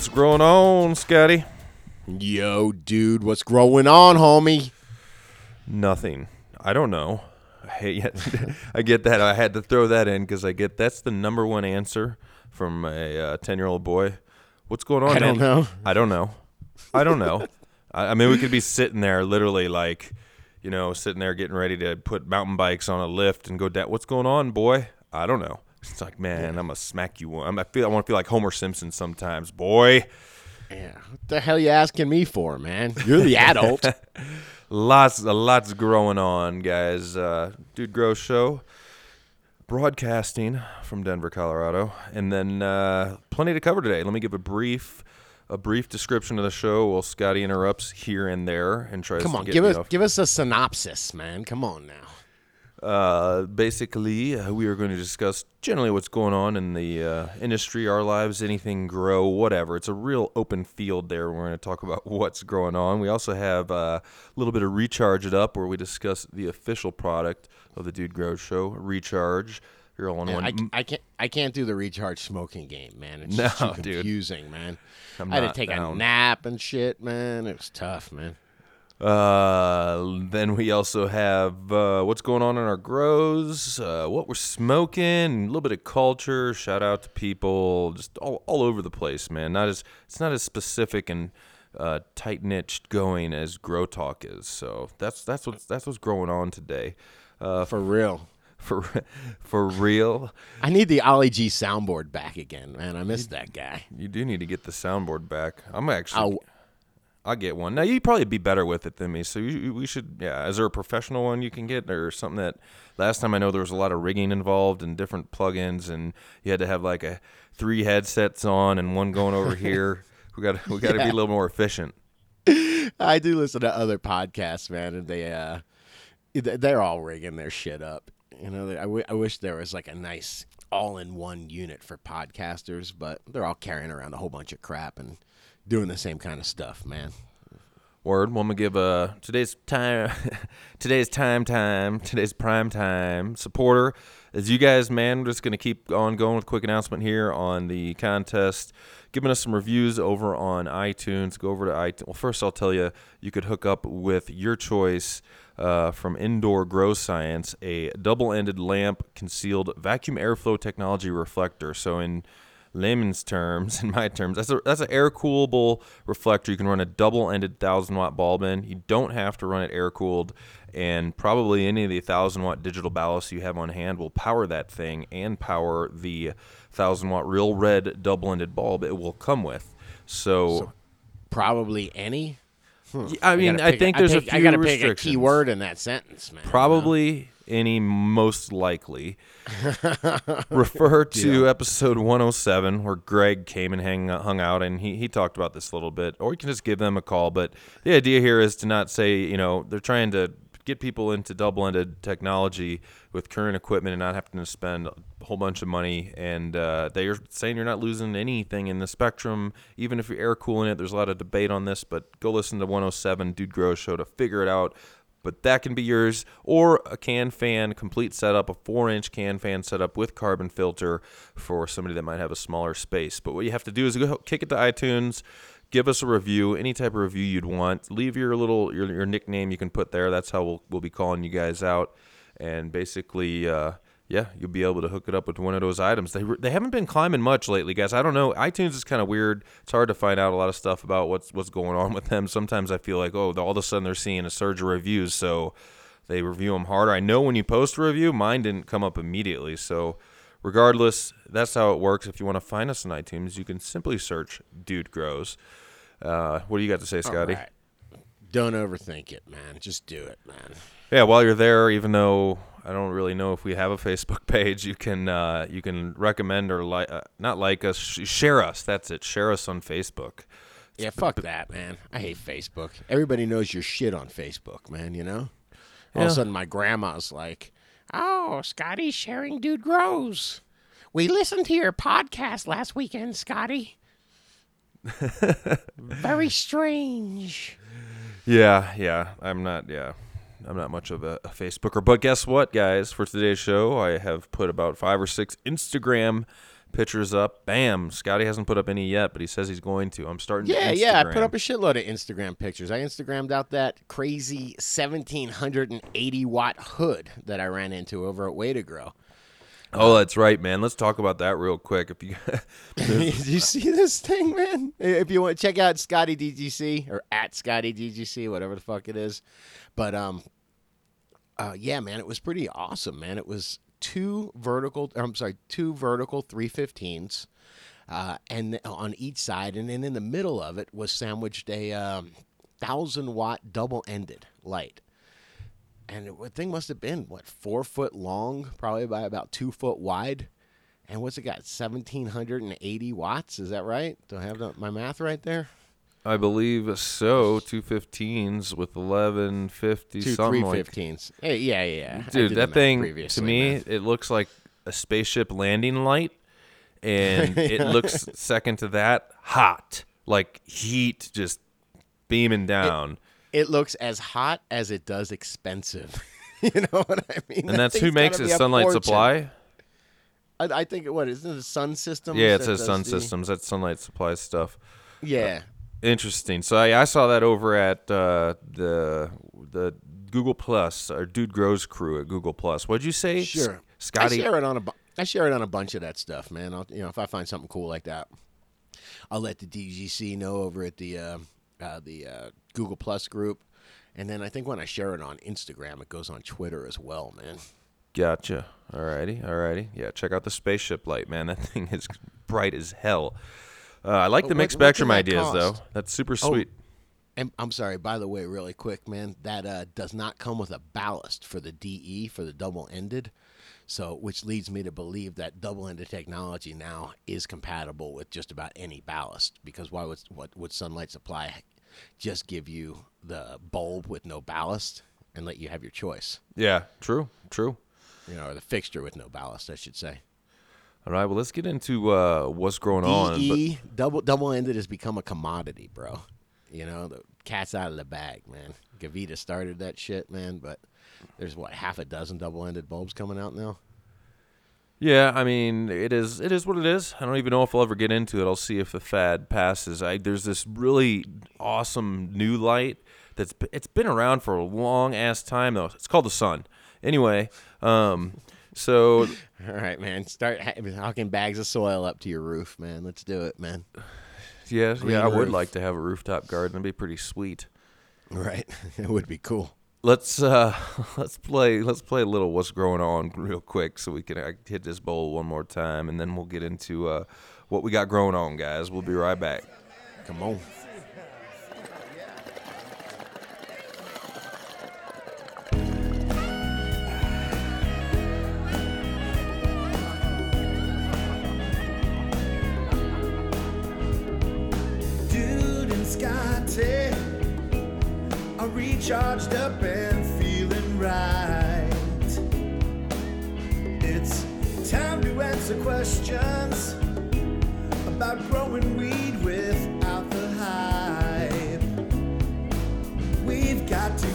What's going on, Scotty? Yo, dude, what's growing on, homie? Nothing. I don't know. Hey, yeah, I get that. I had to throw that in because I get that's the number one answer from a uh, ten-year-old boy. What's going on? I don't man? know. I don't know. I don't know. I, I mean, we could be sitting there, literally, like, you know, sitting there getting ready to put mountain bikes on a lift and go down. What's going on, boy? I don't know. It's like, man, I'm gonna smack you. One. I feel. I want to feel like Homer Simpson sometimes, boy. Yeah, what the hell are you asking me for, man? You're the adult. Lots, lots growing on, guys. Uh, Dude Grow Show, broadcasting from Denver, Colorado, and then uh, plenty to cover today. Let me give a brief, a brief description of the show. While Scotty interrupts here and there and tries Come to on, get give us off. give us a synopsis, man. Come on now. Uh, basically, we are going to discuss generally what's going on in the uh, industry, our lives, anything grow, whatever. It's a real open field there. We're going to talk about what's going on. We also have uh, a little bit of Recharge It Up, where we discuss the official product of the Dude Grow Show, Recharge. Your all in Man, one. I, I can't I can't do the recharge smoking game, man. It's No, just too dude. confusing, man. I'm I had to take a nap and shit, man. It was tough, man. Uh, then we also have uh, what's going on in our grows, uh, what we're smoking, a little bit of culture. Shout out to people just all, all over the place, man. Not as it's not as specific and uh, tight niched going as Grow Talk is. So that's that's what's that's what's growing on today. Uh, For real. for for real, I need the Ollie G soundboard back again, man. I miss that guy. you do need to get the soundboard back. I'm actually. I'll, I'll get one. Now you'd probably be better with it than me, so you, we should. Yeah, is there a professional one you can get, or something that? Last time I know there was a lot of rigging involved and different plugins, and you had to have like a three headsets on and one going over here. We got we got to be a little more efficient. I do listen to other podcasts, man, and they uh, they're all rigging their shit up. You know, they- I, w- I wish there was like a nice all-in-one unit for podcasters, but they're all carrying around a whole bunch of crap and doing the same kind of stuff, man. Word. Well, I'm gonna give uh today's time, today's time time, today's prime time supporter. As you guys, man, we're just gonna keep on going with a quick announcement here on the contest. Giving us some reviews over on iTunes. Go over to iTunes. Well, first I'll tell you, you could hook up with your choice uh, from Indoor Grow Science, a double-ended lamp concealed vacuum airflow technology reflector. So in layman's terms, in my terms, that's a that's an air coolable reflector. You can run a double-ended thousand watt bulb in. You don't have to run it air cooled, and probably any of the thousand watt digital ballasts you have on hand will power that thing and power the thousand watt real red double-ended bulb it will come with. So, Probably any. I mean, I pick- think there's pick- a few I gotta pick a key word in that sentence, man. Probably any most likely. Refer to episode 107 where Greg came and hang, hung out and he, he talked about this a little bit. Or you can just give them a call. But the idea here is to not say, you know, they're trying to get people into double ended technology with current equipment and not having to spend a whole bunch of money. And uh, they're saying you're not losing anything in the spectrum, even if you're air cooling it. There's a lot of debate on this, but go listen to 107 Dude Grow Show to figure it out but that can be yours or a can fan complete setup a four inch can fan setup with carbon filter for somebody that might have a smaller space. But what you have to do is go kick it to itunes give us a review any type of review you'd want. Leave your little your, your nickname you can put there. That's how we'll, we'll be calling you guys out. And basically uh, yeah, you'll be able to hook it up with one of those items. They they haven't been climbing much lately, guys. I don't know. iTunes is kind of weird. It's hard to find out a lot of stuff about what's what's going on with them. Sometimes I feel like oh, all of a sudden they're seeing a surge of reviews, so they review them harder. I know when you post a review, mine didn't come up immediately. So, regardless, that's how it works. If you want to find us on iTunes, you can simply search Dude Grows. Uh, what do you got to say, Scotty? Right. Don't overthink it, man. Just do it, man. Yeah, while you're there, even though I don't really know if we have a Facebook page, you can uh, you can recommend or like uh, not like us, sh- share us. That's it. Share us on Facebook. Yeah, fuck that, man. I hate Facebook. Everybody knows your shit on Facebook, man, you know? All of a sudden, my grandma's like, Oh, Scotty's sharing Dude Grows. We listened to your podcast last weekend, Scotty. Very strange. Yeah, yeah. I'm not. Yeah, I'm not much of a, a Facebooker. But guess what, guys? For today's show, I have put about five or six Instagram pictures up. Bam! Scotty hasn't put up any yet, but he says he's going to. I'm starting. to Yeah, yeah. I put up a shitload of Instagram pictures. I Instagrammed out that crazy 1780 watt hood that I ran into over at Way to Grow. Oh, that's right, man. Let's talk about that real quick. If you, Did you see this thing, man? If you want to check out Scotty DGC or at Scotty DGC, whatever the fuck it is. But um, uh, yeah, man, it was pretty awesome, man. It was two vertical. I'm sorry, two vertical 315s, uh, and on each side, and then in the middle of it was sandwiched a um, thousand watt double ended light. And the thing must have been what four foot long, probably by about two foot wide. And what's it got? Seventeen hundred and eighty watts. Is that right? Do I have my math right there? I believe so. Two 15s with 1150 Two something three like. Hey, yeah, yeah, yeah. Dude, that thing to me, man. it looks like a spaceship landing light, and it looks second to that hot, like heat just beaming down. it looks as hot as it does expensive. you know what I mean? and That that's who makes it. Sunlight fortune. Supply. I, I think what is it? The Sun Systems. Yeah, it says Sun the- Systems. That's Sunlight Supply stuff. Yeah. Interesting. So I, I saw that over at uh, the the Google Plus or Dude Grows crew at Google Plus. What'd you say, S- Sure. Scotty? I share it on a bu- I share it on a bunch of that stuff, man. I'll, you know, if I find something cool like that, I'll let the DGC know over at the uh, uh, the uh, Google Plus group, and then I think when I share it on Instagram, it goes on Twitter as well, man. Gotcha. Alrighty, alrighty. Yeah, check out the spaceship light, man. That thing is bright as hell. Uh, I like the What- mixed what spectrum ideas, though. That's super Oh, sweet. And I'm sorry, by the way, really quick, man, that uh, does not come with a ballast for the DE for the double ended. So, which leads me to believe that double ended technology now is compatible with just about any ballast. Because why would what would Sunlight Supply just give you the bulb with no ballast and let you have your choice? Yeah, true, true. You know, or the fixture with no ballast, I should say. All right, well, let's get into uh, what's going on. DE double double ended has become a commodity, bro. You know, the cat's out of the bag, man. Gavita started that shit, man, but there's what half a dozen double ended bulbs coming out now. yeah, I mean, it is it is what it is. I don't even know if I'll ever get into it. I'll see if the fad passes. I there's this really awesome new light that's it's been around for a long ass time though. It's called the Sun. Anyway, um, so All right, man. Start ha- hawking bags of soil up to your roof, man. Let's do it, man. yeah, Green yeah, I would like to have a rooftop garden. It'd be pretty sweet. Right. it would be cool. Let's uh let's play let's play a little what's growing on real quick so we can uh, hit this bowl one more time and then we'll get into uh what we got growing on guys. We'll be right back. Come on. Are recharged up and feeling right. It's time to answer questions about growing weed without the hype. We've got to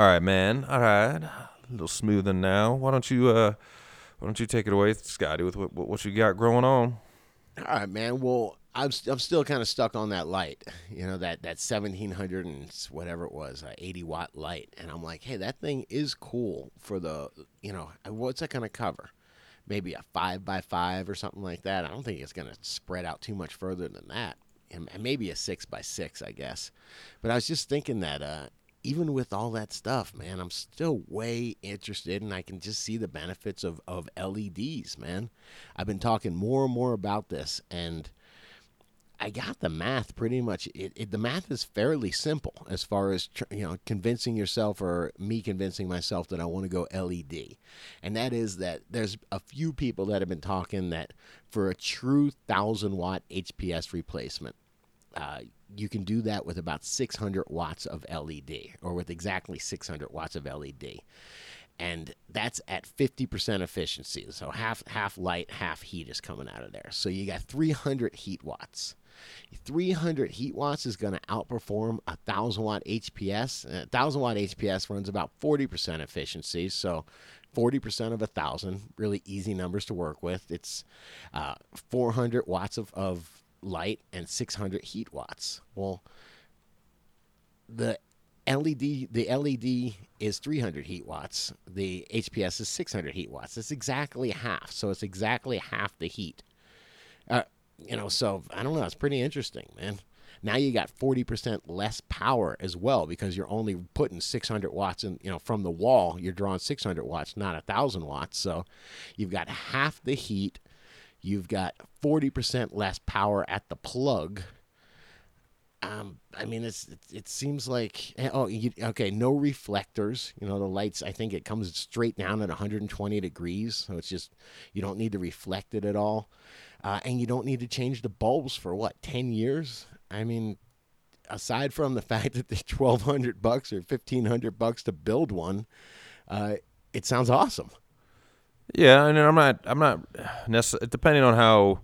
All right, man. All right. A little smoother now. Why don't you uh why don't you take it away, Scotty, with what, what you got growing on? All right, man. Well, I'm I'm still kind of stuck on that light. You know that that 1700 and whatever it was, uh, 80 watt light, and I'm like, hey, that thing is cool for the you know uh, what's that to cover? Maybe a five by five or something like that. I don't think it's to spread out too much further than that, and, and maybe a six by six, I guess. But I was just thinking that uh, even with all that stuff, man, I'm still way interested, and I can just see the benefits of of LEDs, man. I've been talking more and more about this, and I got the math pretty much. It, it, the math is fairly simple as far as you know, convincing yourself or me convincing myself that I want to go LED, and that is that there's a few people that have been talking that for a true thousand watt HPS replacement, uh, you can do that with about 600 watts of LED, or with exactly 600 watts of LED, and that's at 50% efficiency. So half half light, half heat is coming out of there. So you got 300 heat watts. 300 heat watts is going to outperform a 1000 watt HPS. A 1000 watt HPS runs about 40% efficiency. So 40% of a 1000, really easy numbers to work with. It's uh, 400 watts of, of light and 600 heat watts. Well, the LED, the LED is 300 heat watts. The HPS is 600 heat watts. It's exactly half. So it's exactly half the heat. Uh, you know, so I don't know. It's pretty interesting, man. Now you got 40% less power as well because you're only putting 600 watts in, you know, from the wall. You're drawing 600 watts, not a thousand watts. So you've got half the heat. You've got 40% less power at the plug. Um, I mean, it's it, it seems like oh, you, okay, no reflectors. You know, the lights. I think it comes straight down at 120 degrees, so it's just you don't need to reflect it at all, uh, and you don't need to change the bulbs for what 10 years. I mean, aside from the fact that they're 1,200 bucks or 1,500 bucks to build one, uh, it sounds awesome. Yeah, and I'm not. I'm not necess- depending on how.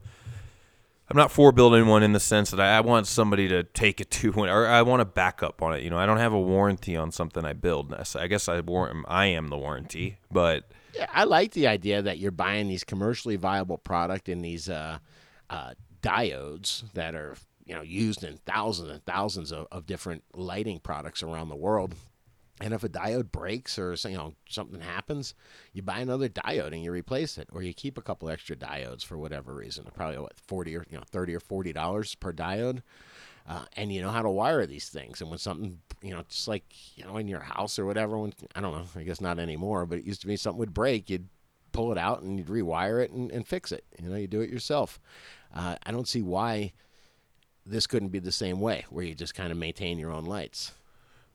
I'm not for building one in the sense that I, I want somebody to take it to or I want a backup on it. You know, I don't have a warranty on something I build. I guess I warrant. I am the warranty, but Yeah, I like the idea that you're buying these commercially viable product in these uh, uh, diodes that are you know used in thousands and thousands of, of different lighting products around the world. And if a diode breaks or you know something happens, you buy another diode and you replace it, or you keep a couple extra diodes for whatever reason. Probably what forty or you know thirty or forty dollars per diode, uh, and you know how to wire these things. And when something you know just like you know in your house or whatever, when I don't know, I guess not anymore, but it used to be something would break, you'd pull it out and you'd rewire it and, and fix it. You know, you do it yourself. Uh, I don't see why this couldn't be the same way, where you just kind of maintain your own lights.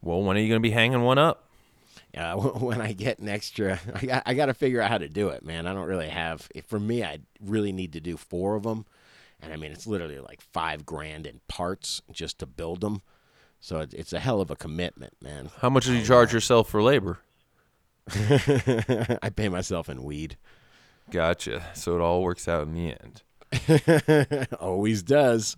Well, when are you going to be hanging one up? uh, when I get an extra, I got, I got to figure out how to do it, man. I don't really have. If for me, I really need to do four of them, and I mean it's literally like five grand in parts just to build them. So it, it's a hell of a commitment, man. How much do you charge yourself for labor? I pay myself in weed. Gotcha. So it all works out in the end. Always does.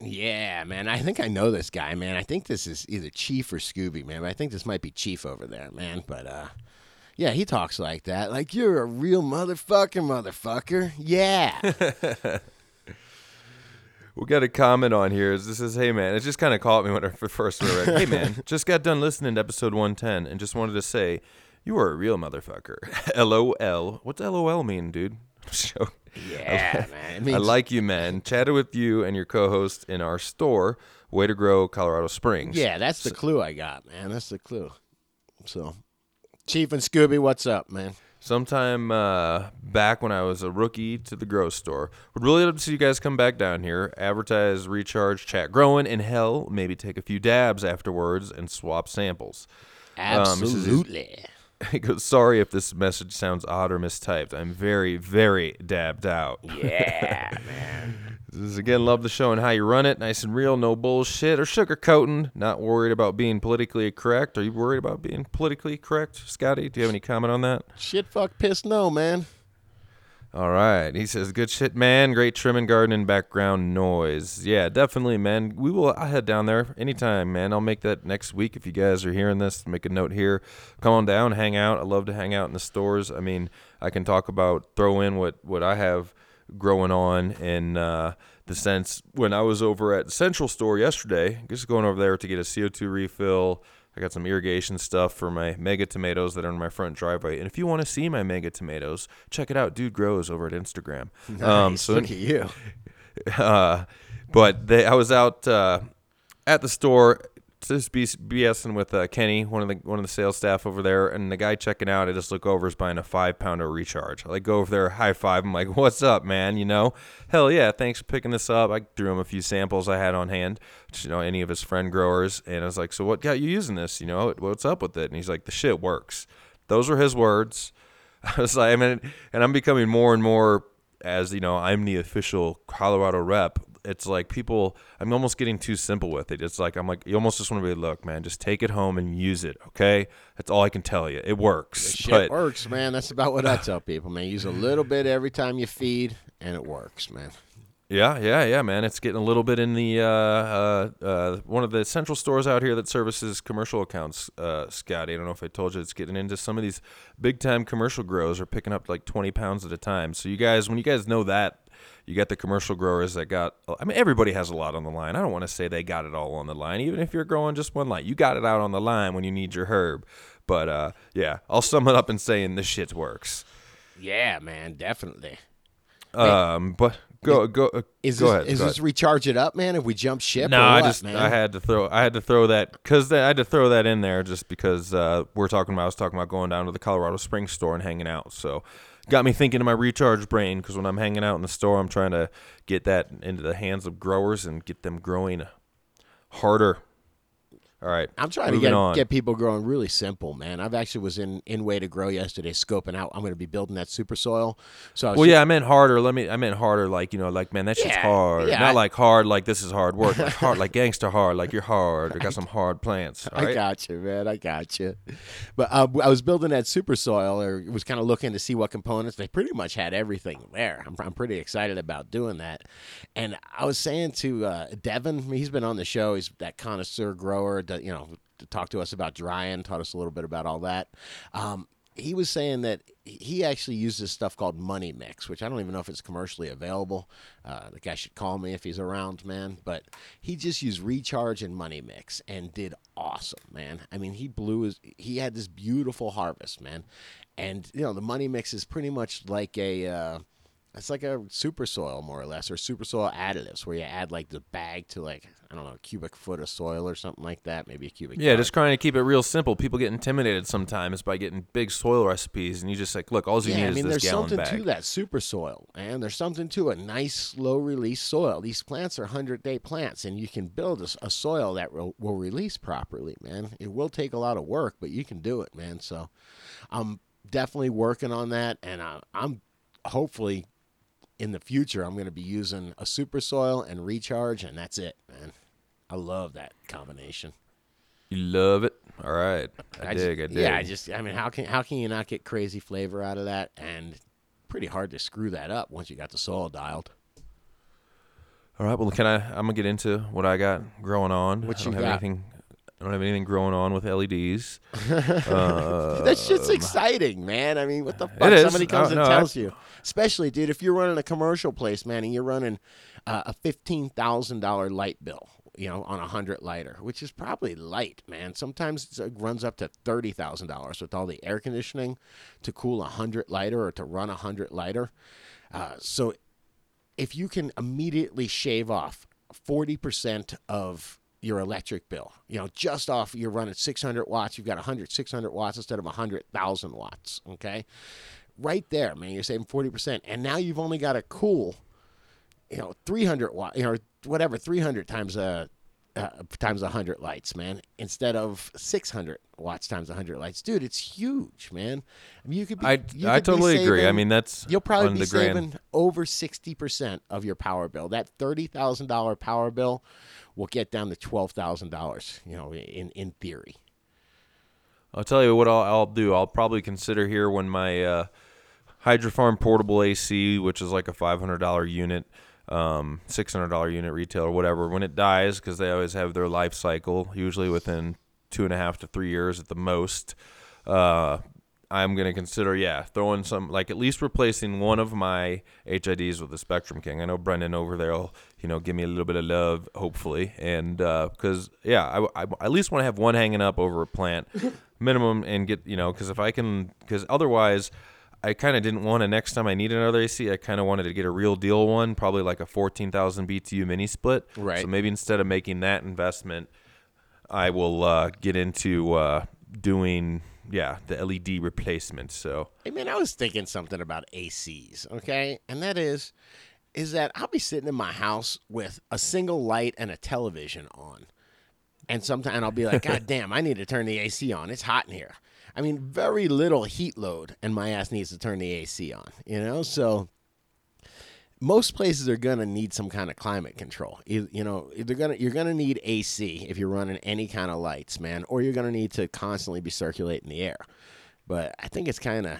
Yeah, man. I think I know this guy, man. I think this is either Chief or Scooby, man. But I think this might be Chief over there, man. But uh yeah, he talks like that. Like you're a real motherfucker, motherfucker. Yeah. We got a comment on here. This says, "Hey man, it just kind of caught me when I first read. it. Hey man, just got done listening to episode 110 and just wanted to say you are a real motherfucker. LOL. What's LOL mean, dude? Yeah, man. It I like you, man. Chatted with you and your co-host in our store, Way to Grow, Colorado Springs. Yeah, that's the clue I got, man. That's the clue. So, Chief and Scooby, what's up, man? sometime uh, back when I was a rookie to the grow store. Would really love to see you guys come back down here, advertise, recharge, chat growing, and hell, maybe take a few dabs afterwards and swap samples. Um, this is- Absolutely. He goes, sorry if this message sounds odd or mistyped. I'm very, very dabbed out. yeah, man. This is again, love the show and how you run it. Nice and real, no bullshit or sugarcoating. Not worried about being politically correct. Are you worried about being politically correct, Scotty? Do you have any comment on that? Shit, fuck, piss, no, man. All right. He says, "Good shit, man. Great trim and garden and background noise. Yeah, definitely, man. We will. I'll head down there anytime, man. I'll make that next week if you guys are hearing this. Make a note here. Come on down, hang out. I love to hang out in the stores. I mean, I can talk about throw in what what I have growing on in uh, the sense when I was over at Central Store yesterday, just going over there to get a CO2 refill." I got some irrigation stuff for my mega tomatoes that are in my front driveway. And if you want to see my mega tomatoes, check it out. Dude grows over at Instagram. Um, so Look at you. uh, but they, I was out uh, at the store just be BSing with uh, Kenny, one of the one of the sales staff over there, and the guy checking out. I just look over is buying a five pounder recharge. I like go over there, high five. I'm like, "What's up, man? You know, hell yeah, thanks for picking this up." I threw him a few samples I had on hand, which, you know, any of his friend growers, and I was like, "So what got you using this? You know, what's up with it?" And he's like, "The shit works." Those were his words. I was like, I mean, and I'm becoming more and more as you know, I'm the official Colorado rep. It's like people, I'm almost getting too simple with it. It's like I'm like, you almost just want to be, look, man, just take it home and use it. Okay, that's all I can tell you. It works. Shit but works, man. That's about what I tell people, man. Use a little bit every time you feed, and it works, man. Yeah, yeah, yeah, man. It's getting a little bit in the uh, uh, uh, one of the central stores out here that services commercial accounts. Uh, Scotty, I don't know if I told you, it's getting into some of these big time commercial grows are picking up like twenty pounds at a time. So you guys, when you guys know that, you got the commercial growers that got. I mean, everybody has a lot on the line. I don't want to say they got it all on the line. Even if you're growing just one line, you got it out on the line when you need your herb. But uh, yeah, I'll sum it up in saying this shit works. Yeah, man, definitely. Um, but go go uh, Is go this ahead. is go this ahead. recharge it up, man? If we jump ship, No, or I what, just man? I had to throw I had to throw that because I had to throw that in there just because uh, we're talking about I was talking about going down to the Colorado Springs store and hanging out. So got me thinking of my recharge brain because when I'm hanging out in the store, I'm trying to get that into the hands of growers and get them growing harder. All right, I'm trying to get on. get people growing really simple, man. I've actually was in in way to grow yesterday, scoping out. I'm going to be building that super soil. So Well, just- yeah, I meant harder. Let me. I meant harder, like you know, like man, that shit's Yeah, hard. yeah, Not I- like hard, like this is hard work. Like hard, like gangster hard. Like you're hard. I got some hard plants. I got you, man. I got you. But uh, I was building that super soil, or was kind of looking to see what components. They pretty much had everything there. I'm, I'm pretty excited about doing that. And I was saying to uh, Devin, he's been on the show. He's that connoisseur grower. You know, talked to us about drying, taught us a little bit about all that. Um, he was saying that he actually uses stuff called Money Mix, which I don't even know if it's commercially available. Uh, the guy should call me if he's around, man. But he just used Recharge and Money Mix and did awesome, man. I mean, he blew his. He had this beautiful harvest, man. And you know, the Money Mix is pretty much like a. Uh, it's like a super soil, more or less, or super soil additives, where you add like the bag to like I don't know, a cubic foot of soil or something like that, maybe a cubic. Yeah, yard. just trying to keep it real simple. People get intimidated sometimes by getting big soil recipes, and you just like, look, all you Yeah, need I is mean, this there's something bag. to that super soil, and there's something to a nice, slow release soil. These plants are 100 day plants, and you can build a soil that will, will release properly, man. It will take a lot of work, but you can do it, man. So I'm definitely working on that, and I, I'm hopefully in the future, I'm going to be using a super soil and recharge, and that's it, man. I love that combination. You love it. All right, I, just- dig. I dig. Yeah, I just, I mean, how can how can you not get crazy flavor out of that? And pretty hard to screw that up once you got the soil dialed. All right. Well, can I? I'm gonna get into what I got growing on. What I you have got? anything. I don't have anything growing on with LEDs. Uh, that shit's exciting, man. I mean, what the fuck? Um, is. Somebody comes Oh, and no, I- tells you, especially, dude, if you're running a commercial place, man, and you're running uh, a fifteen thousand dollar light bill. You know, on a hundred lighter, which is probably light, man. Sometimes it runs up to thirty thousand dollars with all the air conditioning to cool a hundred lighter or to run a hundred lighter. Uh, so if you can immediately shave off 40% of your electric bill, you know, just off you're running 600 watts, you've got 100, 600 watts instead of 100,000 watts, okay? Right there, man, you're saving 40%. And now you've only got to cool, you know, 300 watt, you know, whatever, 300 times a, uh, times 100 lights, man, instead of 600 watts times 100 lights. Dude, it's huge, man. I mean, you could be, I I could totally agree. I mean, that's You'll probably be the grand. saving over 60% of your power bill. That $30,000 power bill will get down to $12,000, you know, in, in theory. I'll tell you what I'll, I'll do. I'll probably consider here when my uh, Hydrofarm portable AC, which is like a five hundred dollar unit, um, six hundred dollar unit retail or whatever. When it dies, because they always have their life cycle, usually within two and a half to three years at the most. Uh, I'm gonna consider, yeah, throwing some like at least replacing one of my HIDs with a Spectrum King. I know Brendan over there will, you know, give me a little bit of love, hopefully, and because yeah, I, I at least want to have one hanging up over a plant, minimum, and get you know, because if I can, because otherwise. I kind of didn't want to next time I need another AC. I kind of wanted to get a real deal one, probably like a 14,000 BTU mini split. Right. So maybe instead of making that investment, I will uh, get into uh, doing yeah the LED replacement. So Hey man, I was thinking something about ACs, okay? And that is is that I'll be sitting in my house with a single light and a television on. And sometimes I'll be like, God damn, I need to turn the AC on. It's hot in here. I mean, very little heat load, and my ass needs to turn the AC on, you know? So most places are gonna need some kind of climate control. You, you know, they're gonna you're gonna need AC if you're running any kind of lights, man, or you're gonna need to constantly be circulating the air. But I think it's kind of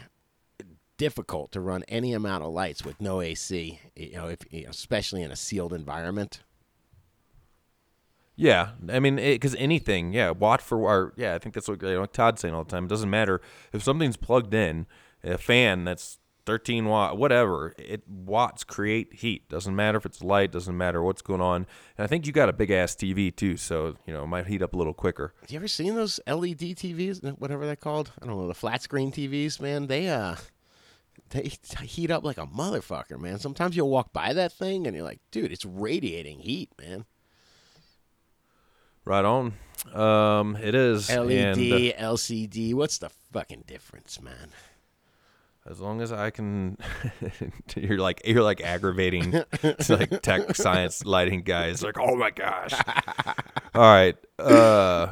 difficult to run any amount of lights with no AC. You know, if you know, especially in a sealed environment. Yeah, I mean, because anything, yeah, watt for or yeah, I think that's what you know, Todd's saying all the time. It doesn't matter if something's plugged in, a fan that's 13 watt, whatever. It watts create heat. Doesn't matter if it's light. Doesn't matter what's going on. And I think you got a big ass TV too, so you know it might heat up a little quicker. You ever seen those LED TVs, whatever they're called? I don't know, the flat screen TVs, man. They uh, they heat up like a motherfucker, man. Sometimes you'll walk by that thing and you're like, dude, it's radiating heat, man. Right on. Um, it is LED, and, uh, LCD, what's the fucking difference, man? As long as I can, you're like you're like aggravating, it's like tech science lighting guys. Like, oh my gosh! All right, uh,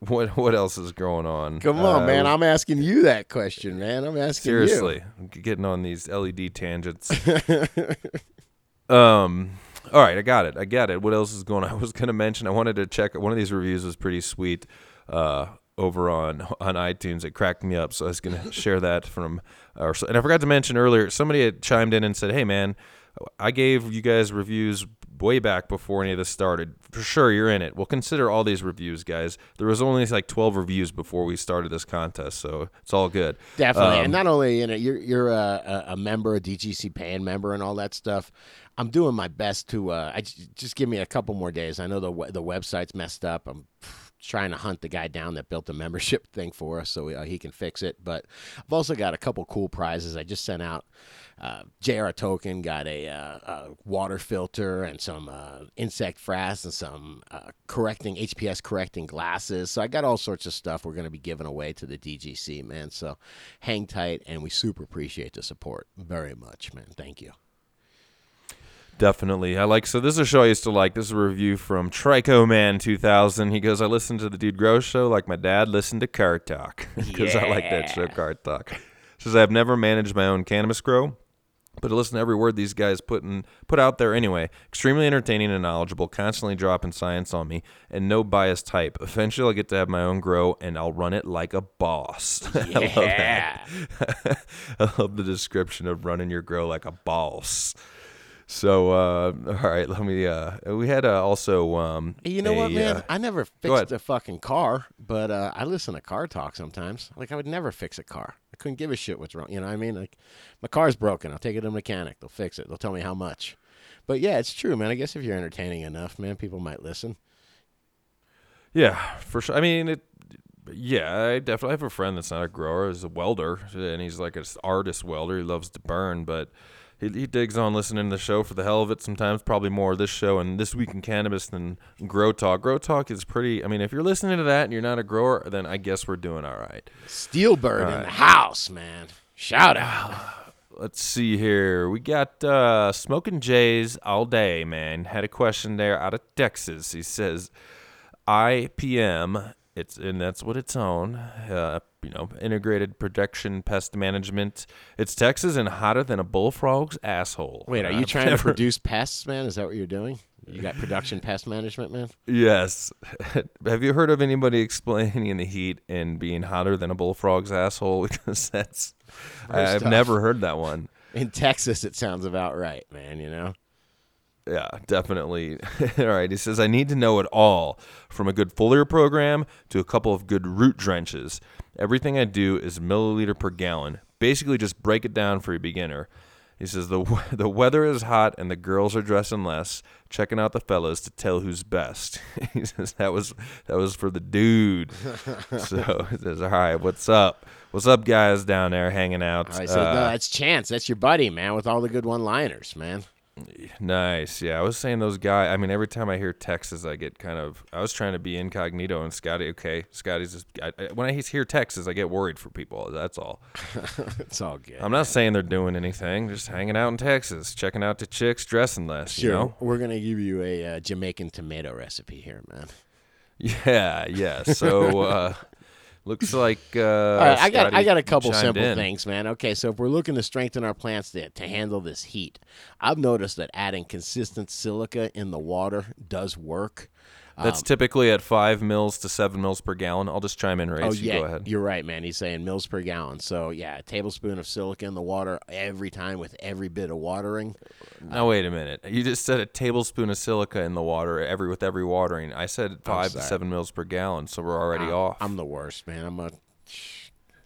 what what else is going on? Come on, Uh, man. I'm asking you that question, man. I'm asking you. Seriously, I'm getting on these LED tangents. um, all right, I got it. I got it. What else is going on? I was going to mention. I wanted to check. One of these reviews was pretty sweet. Uh, over on on iTunes, it cracked me up. So I was going to share that from. Or, and I forgot to mention earlier. Somebody had chimed in and said, "Hey, man, I gave you guys reviews." Way back before any of this started, for sure you're in it. We'll consider all these reviews, guys. There was only like 12 reviews before we started this contest, so it's all good. Definitely, Um, and not only you know you're you're a, a a member, a DGC paying member, and all that stuff. I'm doing my best to. Uh, I just give me a couple more days. I know the the website's messed up. I'm trying to hunt the guy down that built the membership thing for us so uh, he can fix it. But I've also got a couple cool prizes. I just sent out. Uh, JR Token got a, uh, a water filter and some uh, insect frass and some uh, correcting HPS correcting glasses. So I got all sorts of stuff we're going to be giving away to the DGC, man. So hang tight, and we super appreciate the support very much, man. Thank you. Definitely. I like so this is a show I used to like. This is a review from Trico Man 2000. He goes, "I listened to the Dude Grow show like my dad listened to Car Talk because I like that show Car Talk." Says I've never managed my own cannabis grow, but I listen to every word these guys put in, put out there anyway. Extremely entertaining and knowledgeable, constantly dropping science on me, and no bias type. Eventually, I'll get to have my own grow, and I'll run it like a boss. I love that. I love the description of running your grow like a boss. So, uh, all right, let me. Uh, we had uh, also. Um, You know what, man? uh, I never fixed a fucking car, but uh, I listen to car talk sometimes. Like I would never fix a car. I couldn't give a shit what's wrong. You know what I mean? Like my car's broken. I'll take it to a mechanic. They'll fix it. They'll tell me how much. But yeah, it's true, man. I guess if you're entertaining enough, man, people might listen. yeah, for sure. I mean, it. Yeah, I definitely have a friend that's not a grower. He's a welder, and he's like an artist welder. He loves to burn, but he, he digs on listening to the show for the hell of it. Sometimes, probably more this show and this week in cannabis than Grow Talk. Grow Talk is pretty. I mean, if you're listening to that and you're not a grower, then I guess we're doing all right. Steelbird in the house, man. Shout out. Let's see here. We got uh, Smoking Jays all day, man. Had a question there out of Texas. He says, IPM, it's and that's what it's on. Uh, you know, integrated protection pest management. It's Texas and hotter than a bullfrog's asshole. Wait, are you I've trying to never- produce pests, man? Is that what you're doing? You got production pest management, man? Yes. Have you heard of anybody explaining the heat and being hotter than a bullfrog's asshole? Because that's I've tough. never heard that one. In Texas, it sounds about right, man. You know. Yeah, definitely. all right. He says, I need to know it all from a good foliar program to a couple of good root drenches. Everything I do is milliliter per gallon. Basically, just break it down for a beginner. He says, the, the weather is hot and the girls are dressing less. Checking out the fellas to tell who's best. he says, that was, that was for the dude. so he says, all right, what's up? What's up, guys down there hanging out? I said, no, Uh, that's Chance. That's your buddy, man, with all the good one-liners, man. Nice. Yeah, I was saying those guys. I mean, every time I hear Texas, I get kind of. I was trying to be incognito, and Scotty. Okay, Scotty's just. I, I- when I hear Texas, I get worried for people. That's all. It's all good. I'm not saying they're doing anything. Just hanging out in Texas, checking out the chicks, dressing less. Sure, You know. we're gonna give you a uh, Jamaican tomato recipe here, man. Yeah. Yeah. So uh, looks like. Uh, All right, I got I got a couple simple in. things, man. Okay, so if we're looking to strengthen our plants to, to handle this heat, I've noticed that adding consistent silica in the water does work. That's um, typically at five mils to seven mils per gallon. I'll just chime in, right? Oh so yeah, go ahead. you're right, man. He's saying mils per gallon. So yeah, a tablespoon of silica in the water every time with every bit of watering. Now uh, wait a minute. You just said a tablespoon of silica in the water every with every watering. I said five to seven mils per gallon, so we're already off. I'm the worst, man. I'm a.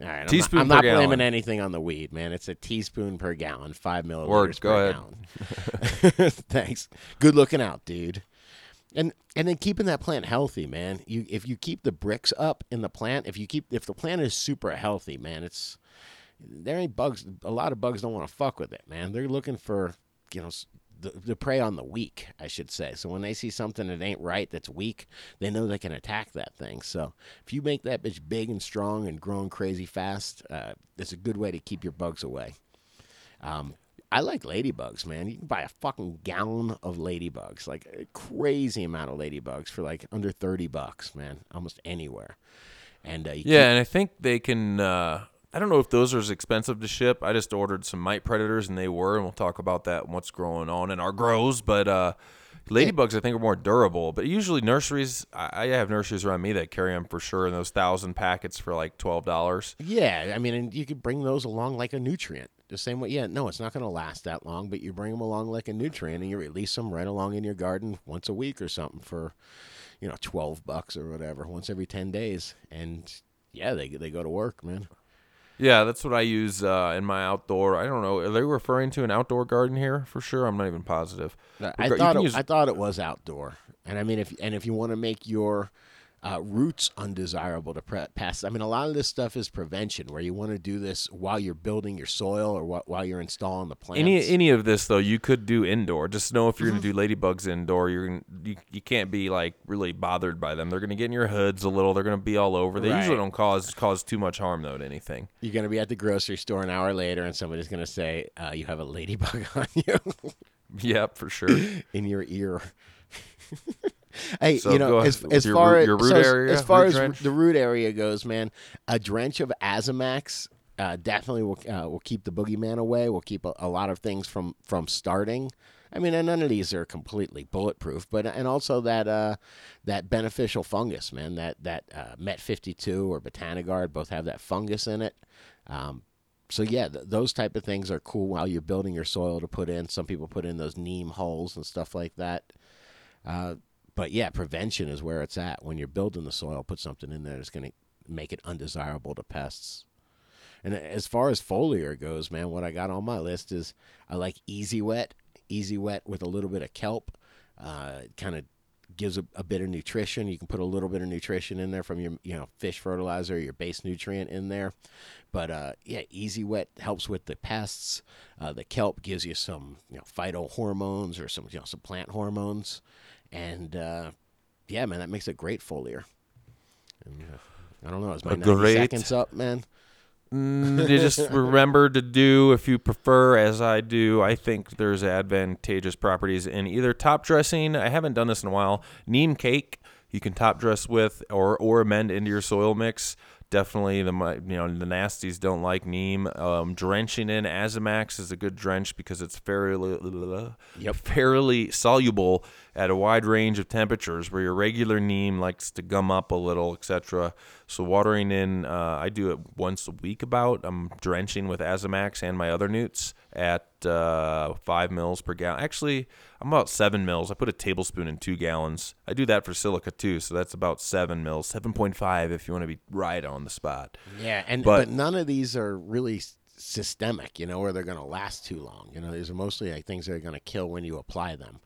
All right, I'm Teaspoon not, I'm not gallon. blaming anything on the weed, man. It's a teaspoon per gallon, five milliliters Word, go per ahead. gallon. Thanks. Good looking out, dude. And and then keeping that plant healthy, man. You if you keep the Brix up in the plant, if you keep if the plant is super healthy, man, it's there ain't bugs. A lot of bugs don't want to fuck with it, man. They're looking for you know the, the prey on the weak, I should say. So when they see something that ain't right, that's weak, they know they can attack that thing. So if you make that bitch big and strong and growing crazy fast, uh, it's a good way to keep your bugs away. Um, I like ladybugs, man. You can buy a fucking gallon of ladybugs, like a crazy amount of ladybugs for like under thirty bucks, man. Almost anywhere. And uh, you yeah, and I think they can. Uh, I don't know if those are as expensive to ship. I just ordered some mite predators, and they were, and we'll talk about that and what's growing on in our grows. But uh, ladybugs, I think, are more durable. But usually nurseries, I, I have nurseries around me that carry them for sure, in those thousand packets for like twelve dollars. Yeah, I mean, and you could bring those along like a nutrient. The same way, yeah, no, it's not going to last that long, but you bring them along like a nutrient and you release them right along in your garden once a week or something for, you know, 12 bucks or whatever, once every 10 days. And yeah, they, they go to work, man. Yeah, that's what I use uh, in my outdoor. I don't know. Are they referring to an outdoor garden here for sure? I'm not even positive. I thought it, use- I thought it was outdoor, and I mean if and if you want to make your uh, roots undesirable to pre- pass, I mean a lot of this stuff is prevention, where you want to do this while you're building your soil or wh- while you're installing the plants. Any any of this though, you could do indoor. Just know if you're Mm-hmm. gonna do ladybugs indoor, you're gonna, you you can't be like really bothered by them. They're gonna get in your hoods a little. They're gonna be all over. They usually don't cause cause too much harm though to anything. You're going to be at the grocery store an hour later, and somebody's going to say, uh, "You have a ladybug on you Yep, for sure. in your ear." hey, So you know, as, as your far as your root so as- area, as far as drench? the root area goes, man, a drench of Azamax uh, definitely will uh, will keep the boogeyman away. Will keep a, a lot of things from from starting. I mean, and none of these are completely bulletproof, but and also that uh, that beneficial fungus, man. That that uh, Met fifty two or Botanigard both have that fungus in it. Um, so yeah, th- those type of things are cool while you're building your soil to put in. Some people put in those neem holes and stuff like that. But yeah, prevention is where it's at. When you're building the soil, put something in there that's going to make it undesirable to pests. And as far as foliar goes, man, what I got on my list is I like Easy Wet. Easy Wet with a little bit of kelp. Uh, kind of gives a, a bit of nutrition. You can put a little bit of nutrition in there from your you know fish fertilizer, your base nutrient in there. But uh, yeah, Easy Wet helps with the pests. Uh, the kelp gives you some you know phytohormones or some you know some plant hormones, and uh, yeah, man, that makes it great foliar. And, uh, I don't know. Is my A 90 great- seconds up, man? Mm, you just remember to do if you prefer, as I do. I think there's advantageous properties in either top dressing. I haven't done this in a while. Neem cake you can top dress with or or amend into your soil mix. definitely the you know the nasties don't like neem. Um, drenching in Azamax is a good drench because it's fairly Yep. fairly soluble at a wide range of temperatures, where your regular neem likes to gum up a little, etc. So watering in, uh, I do it once a week. About I'm drenching with Azamax and my other newts at uh, five mils per gallon. Actually, I'm about seven mils. I put a tablespoon in two gallons. I do that for silica too, so that's about seven mils, seven point five if you want to be right on the spot. Yeah, and But- but, none of these are really systemic, you know, where they're going to last too long. You know, these are mostly like things that are going to kill when you apply them.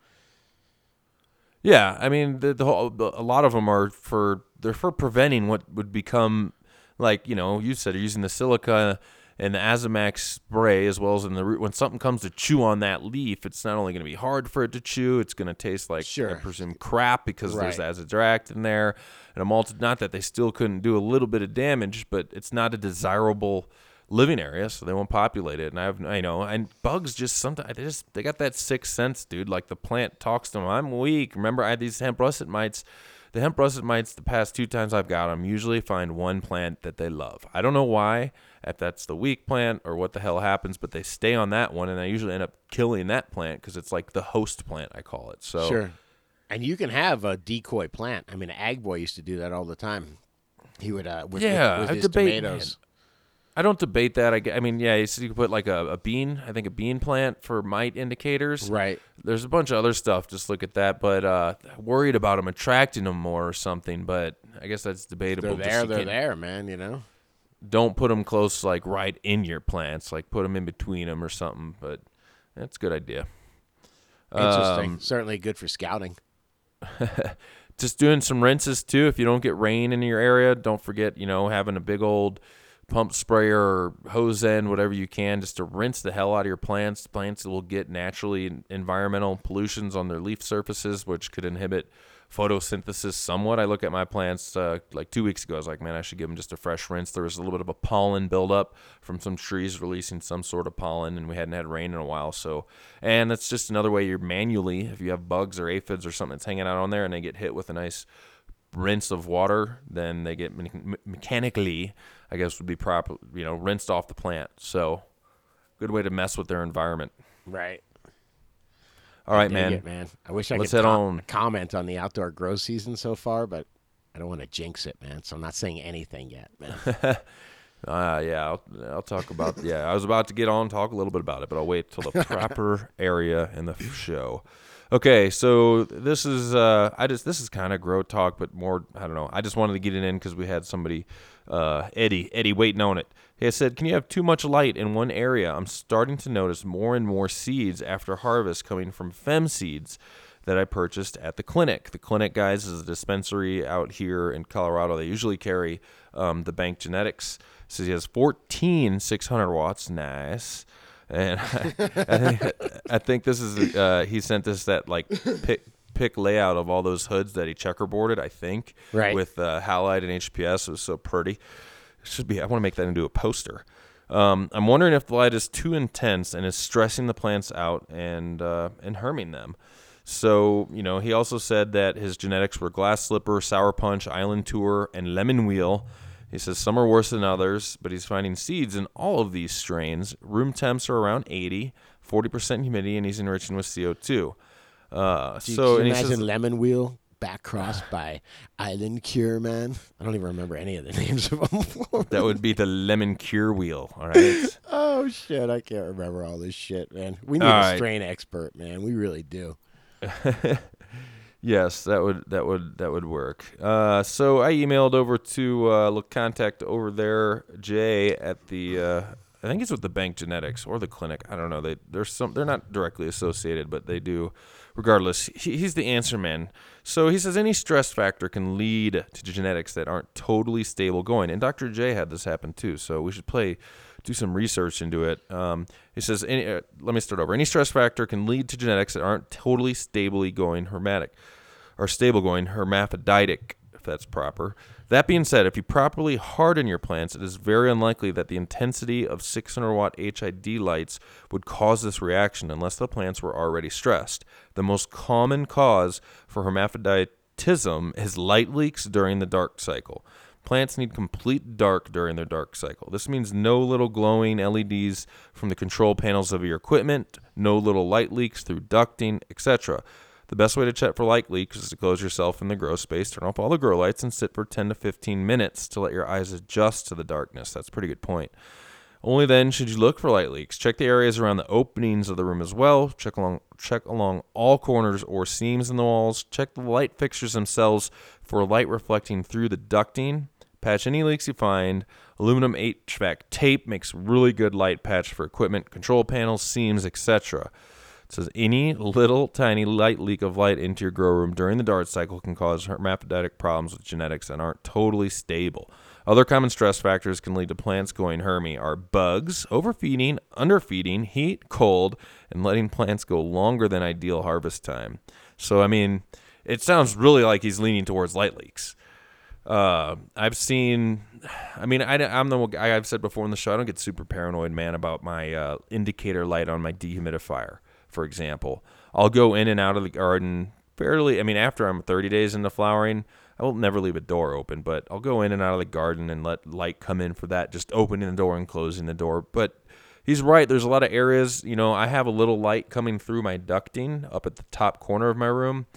Yeah, I mean the, the whole a lot of them are for they're for preventing what would become like you know you said using the silica and the Azamax spray as well as in the root when something comes to chew on that leaf it's not only going to be hard for it to chew it's going to taste like I presume crap because there's Right. azadirachtin in there and a multi not that they still couldn't do a little bit of damage but it's not a desirable living area so they won't populate it and I have I know and bugs just sometimes they just they got that sixth sense dude like the plant talks to them I'm weak remember I had these hemp russet mites the hemp russet mites the past two times I've got them usually find one plant that they love I don't know why if that's the weak plant or what the hell happens but they stay on that one and I usually end up killing that plant because it's like the host plant I call it so Sure. And you can have a decoy plant. I mean, Ag Boy used to do that all the time. He would, uh, with, Yeah, with, with his debate, tomatoes. I don't debate that. I, I mean, yeah, you could put like a, a bean. I think a bean plant for mite indicators. Right. There's a bunch of other stuff. Just look at that. But uh, worried about them attracting them more or something. But I guess that's debatable. They're there, they're there, man, you know? Don't put them close, like right in your plants. Like put them in between them or something. But that's a good idea. Interesting. Um, Certainly good for scouting. just doing some rinses too. If you don't get rain in your area, don't forget, you know, having a big old pump sprayer or hose end, whatever you can, just to rinse the hell out of your plants. Plants will get naturally environmental pollutions on their leaf surfaces, which could inhibit photosynthesis somewhat. I look at my plants uh, like two weeks ago. I was like, man, I should give them just a fresh rinse. There was a little bit of a pollen buildup from some trees releasing some sort of pollen, and we hadn't had rain in a while. So, and that's just another way you're manually, if you have bugs or aphids or something that's hanging out on there, and they get hit with a nice rinse of water, then they get me- me- mechanically, I guess would be proper, you know, rinsed off the plant. So, good way to mess with their environment. Right. All right, man. it, man. I wish I Let's could head com- on. comment on the outdoor grow season so far, but I don't want to jinx it, man. So I'm not saying anything yet, man. Uh, yeah, I'll, I'll talk about. Yeah, I was about to get on talk a little bit about it, but I'll wait till the proper area in the show. Okay, so this is uh, I just this is kind of grow talk, but more I don't know. I just wanted to get it in because we had somebody, uh, Eddie Eddie waiting on it. He said, "Can you have too much light in one area? I'm starting to notice more and more seeds after harvest coming from fem seeds." that I purchased at the clinic. The clinic, guys, is a dispensary out here in Colorado. They usually carry um, the Bank Genetics. So he has 14 600 watts. Nice. And I, think, I think this is, uh, he sent us that like pick, pick layout of all those hoods that he checkerboarded, I think. Right. With uh, halide and HPS. It was so pretty. It should be, I want to make that into a poster. Um, I'm wondering if the light is too intense and is stressing the plants out and uh, and harming them. So, you know, he also said that his genetics were Glass Slipper, Sour Punch, Island Tour, and Lemon Wheel. He says some are worse than others, but he's finding seeds in all of these strains. Room temps are around 80, 40% humidity, and he's enriching with CO2. Uh, Do you, so, can and you he imagine says, Lemon Wheel back crossed by Island Cure, man? I don't even remember any of the names of them. that would be the Lemon Cure Wheel, all right? oh, shit. I can't remember all this shit, man. We need All a right. strain expert, man. We really do. Yes, that would that would that would work. Uh, so I emailed over to uh, look contact over there, Jay at the uh, I think it's with the Bank Genetics or the clinic. I don't know. They there's some they're not directly associated, but they do. Regardless, he, he's the answer man. So he says any stress factor can lead to genetics that aren't totally stable going. And Dr. Jay had this happen too. So we should play do some research into it. Um, he says, any, uh, let me start over. Any stress factor can lead to genetics that aren't totally stably going hermetic or stable going hermaphroditic, if that's proper. That being said, if you properly harden your plants, it is very unlikely that the intensity of 600 watt HID lights would cause this reaction unless the plants were already stressed. The most common cause for hermaphroditism is light leaks during the dark cycle. Plants need complete dark during their dark cycle. This means no little glowing LEDs from the control panels of your equipment, no little light leaks through ducting, etc. The best way to check for light leaks is to close yourself in the grow space, turn off all the grow lights, and sit for 10 to 15 minutes to let your eyes adjust to the darkness. That's a pretty good point. Only then should you look for light leaks. Check the areas around the openings of the room as well. Check along check along all corners or seams in the walls. Check the light fixtures themselves for light reflecting through the ducting. Patch any leaks you find. Aluminum HVAC tape makes really good light patch for equipment, control panels, seams, etc. It says any little tiny light leak of light into your grow room during the dark cycle can cause hermaphroditic problems with genetics and aren't totally stable. Other common stress factors can lead to plants going hermy are bugs, overfeeding, underfeeding, heat, cold, and letting plants go longer than ideal harvest time. So, I mean, it sounds really like he's leaning towards light leaks. Uh, I've seen, I mean, I, am the I've said before in the show, I don't get super paranoid, man, about my uh, indicator light on my dehumidifier, for example. I'll go in and out of the garden fairly, I mean, after I'm 30 days into flowering, I will never leave a door open, but I'll go in and out of the garden and let light come in for that, just opening the door and closing the door. But he's right. There's a lot of areas, you know, I have a little light coming through my ducting up at the top corner of my room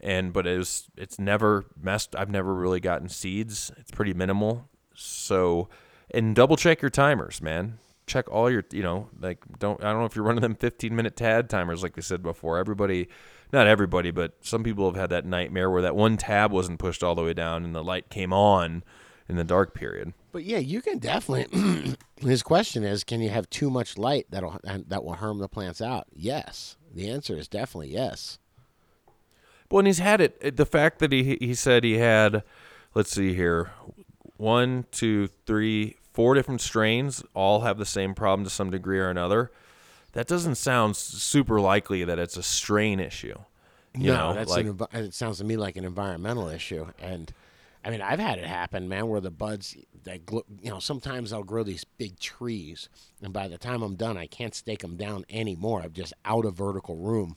and but it was it's never messed i've never really gotten seeds it's pretty minimal so and double check your timers man check all your you know like don't i don't know if you're running them 15 minute tad timers like we said before everybody not everybody but some people have had that nightmare where that one tab wasn't pushed all the way down and the light came on in the dark period But yeah, you can definitely. his question is, can you have too much light that'll that will harm the plants out? Yes. The answer is definitely yes. Well, and he's had it. it- The fact that he he said he had, let's see here, one, two, three, four different strains, all have the same problem to some degree or another. That doesn't sound super likely that it's a strain issue. You no, know, that's like an, it sounds to me like an environmental issue. And I mean, I've had it happen, man, where the buds, that you know, sometimes I'll grow these big trees, and by the time I'm done, I can't stake them down anymore. I'm just out of vertical room,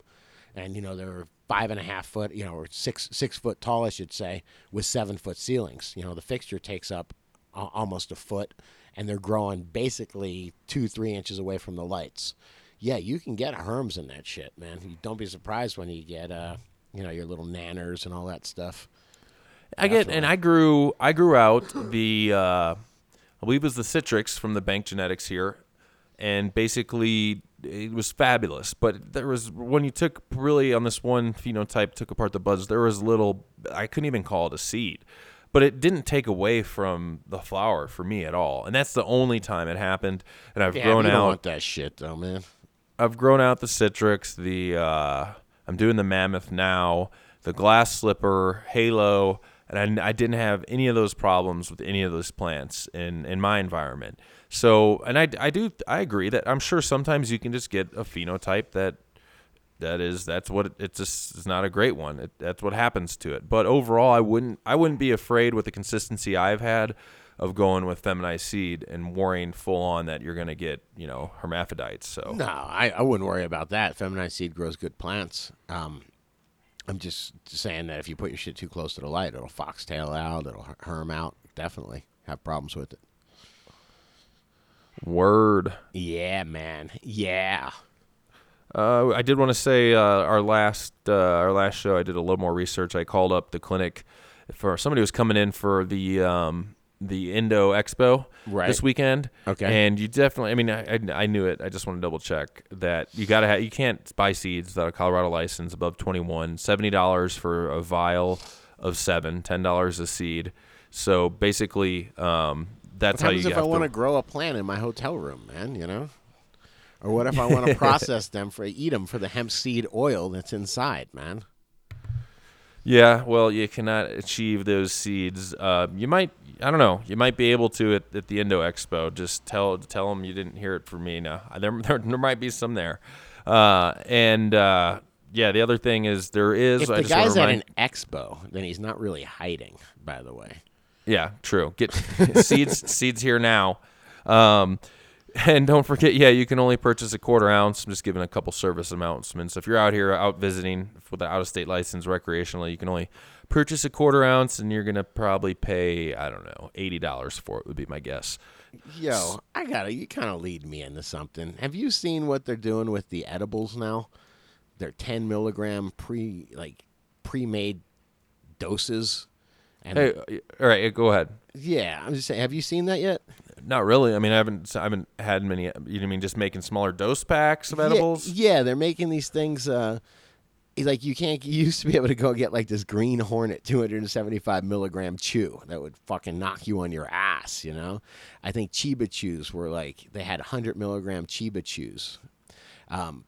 and you know they're five and a half foot, you know, or six six foot tall, I should say, with seven foot ceilings. You know, the fixture takes up a- almost a foot, and they're growing basically two three inches away from the lights. Yeah, you can get herms in that shit, man. You don't be surprised when you get, uh, you know, your little nanners and all that stuff. I get, and I grew, I grew out the, uh, I believe it was the Citrix from the Bank Genetics here, and basically it was fabulous. But there was when you took really on this one phenotype, took apart the buds, there was little, I couldn't even call it a seed, but it didn't take away from the flower for me at all, and that's the only time it happened. And I've grown out. want that shit though, man. I've grown out the Citrix, the uh, I'm doing the Mammoth now, the Glass Slipper, Halo, and I, I didn't have any of those problems with any of those plants in in my environment. So, and I, I do I agree that I'm sure sometimes you can just get a phenotype that that is that's what it, it's just it's not a great one. It, that's what happens to it. But overall, I wouldn't I wouldn't be afraid with the consistency I've had of going with feminized seed and worrying full on that you're going to get you know hermaphrodites. So No, I, I wouldn't worry about that. Feminized seed grows good plants. Um, I'm just saying that if you put your shit too close to the light, it'll foxtail out, it'll her- herm out. Definitely have problems with it. word. Yeah, man. Yeah. Uh, I did want to say uh, our last uh, our last show. I did a little more research. I called up the clinic for somebody who was coming in for the um, the Indo Expo Right. this weekend. Okay. and you definitely. I mean, I, I, I knew it. I just want to double check that you got to have. You can't buy seeds without a Colorado license above twenty one. Seventy dollars for a vial of seven. Ten dollars a seed. So basically, um, that's What how you if I want to. grow a plant in my hotel room, man? You know. Or what if I want to process them for eat them for the hemp seed oil that's inside, man? Yeah, well, you cannot achieve those seeds. Uh, you might, I don't know, you might be able to at, at the Indo Expo. Just tell tell them you didn't hear it from me. Now there there, there might be some there, uh, and uh, yeah, the other thing is there is. If I the just wanna guy's at an expo, then he's not really hiding. By the way. Yeah, true. Get seeds seeds here now. Um, And don't forget, yeah, you can only purchase a quarter ounce. I'm just giving a couple service announcements. If you're out here out visiting with an out of state license recreationally, you can only purchase a quarter ounce and you're going to probably pay, I don't know, $80 for it, would be my guess. Yo, I gotta. You kind of lead me into something. Have you seen what they're doing with the edibles now? They're ten milligram pre like pre-made doses. And Hey, uh, all right, go ahead. yeah, I'm just saying. Have you seen that yet? Not really. I mean, I haven't, I haven't had many. You know, I mean just making smaller dose packs of edibles? Yeah, they're making these things. Uh, like you can't. You used to be able to go get like this Green Hornet 275 milligram chew that would fucking knock you on your ass. You know, I think Chiba chews were like they had 100 milligram Chiba chews. Um,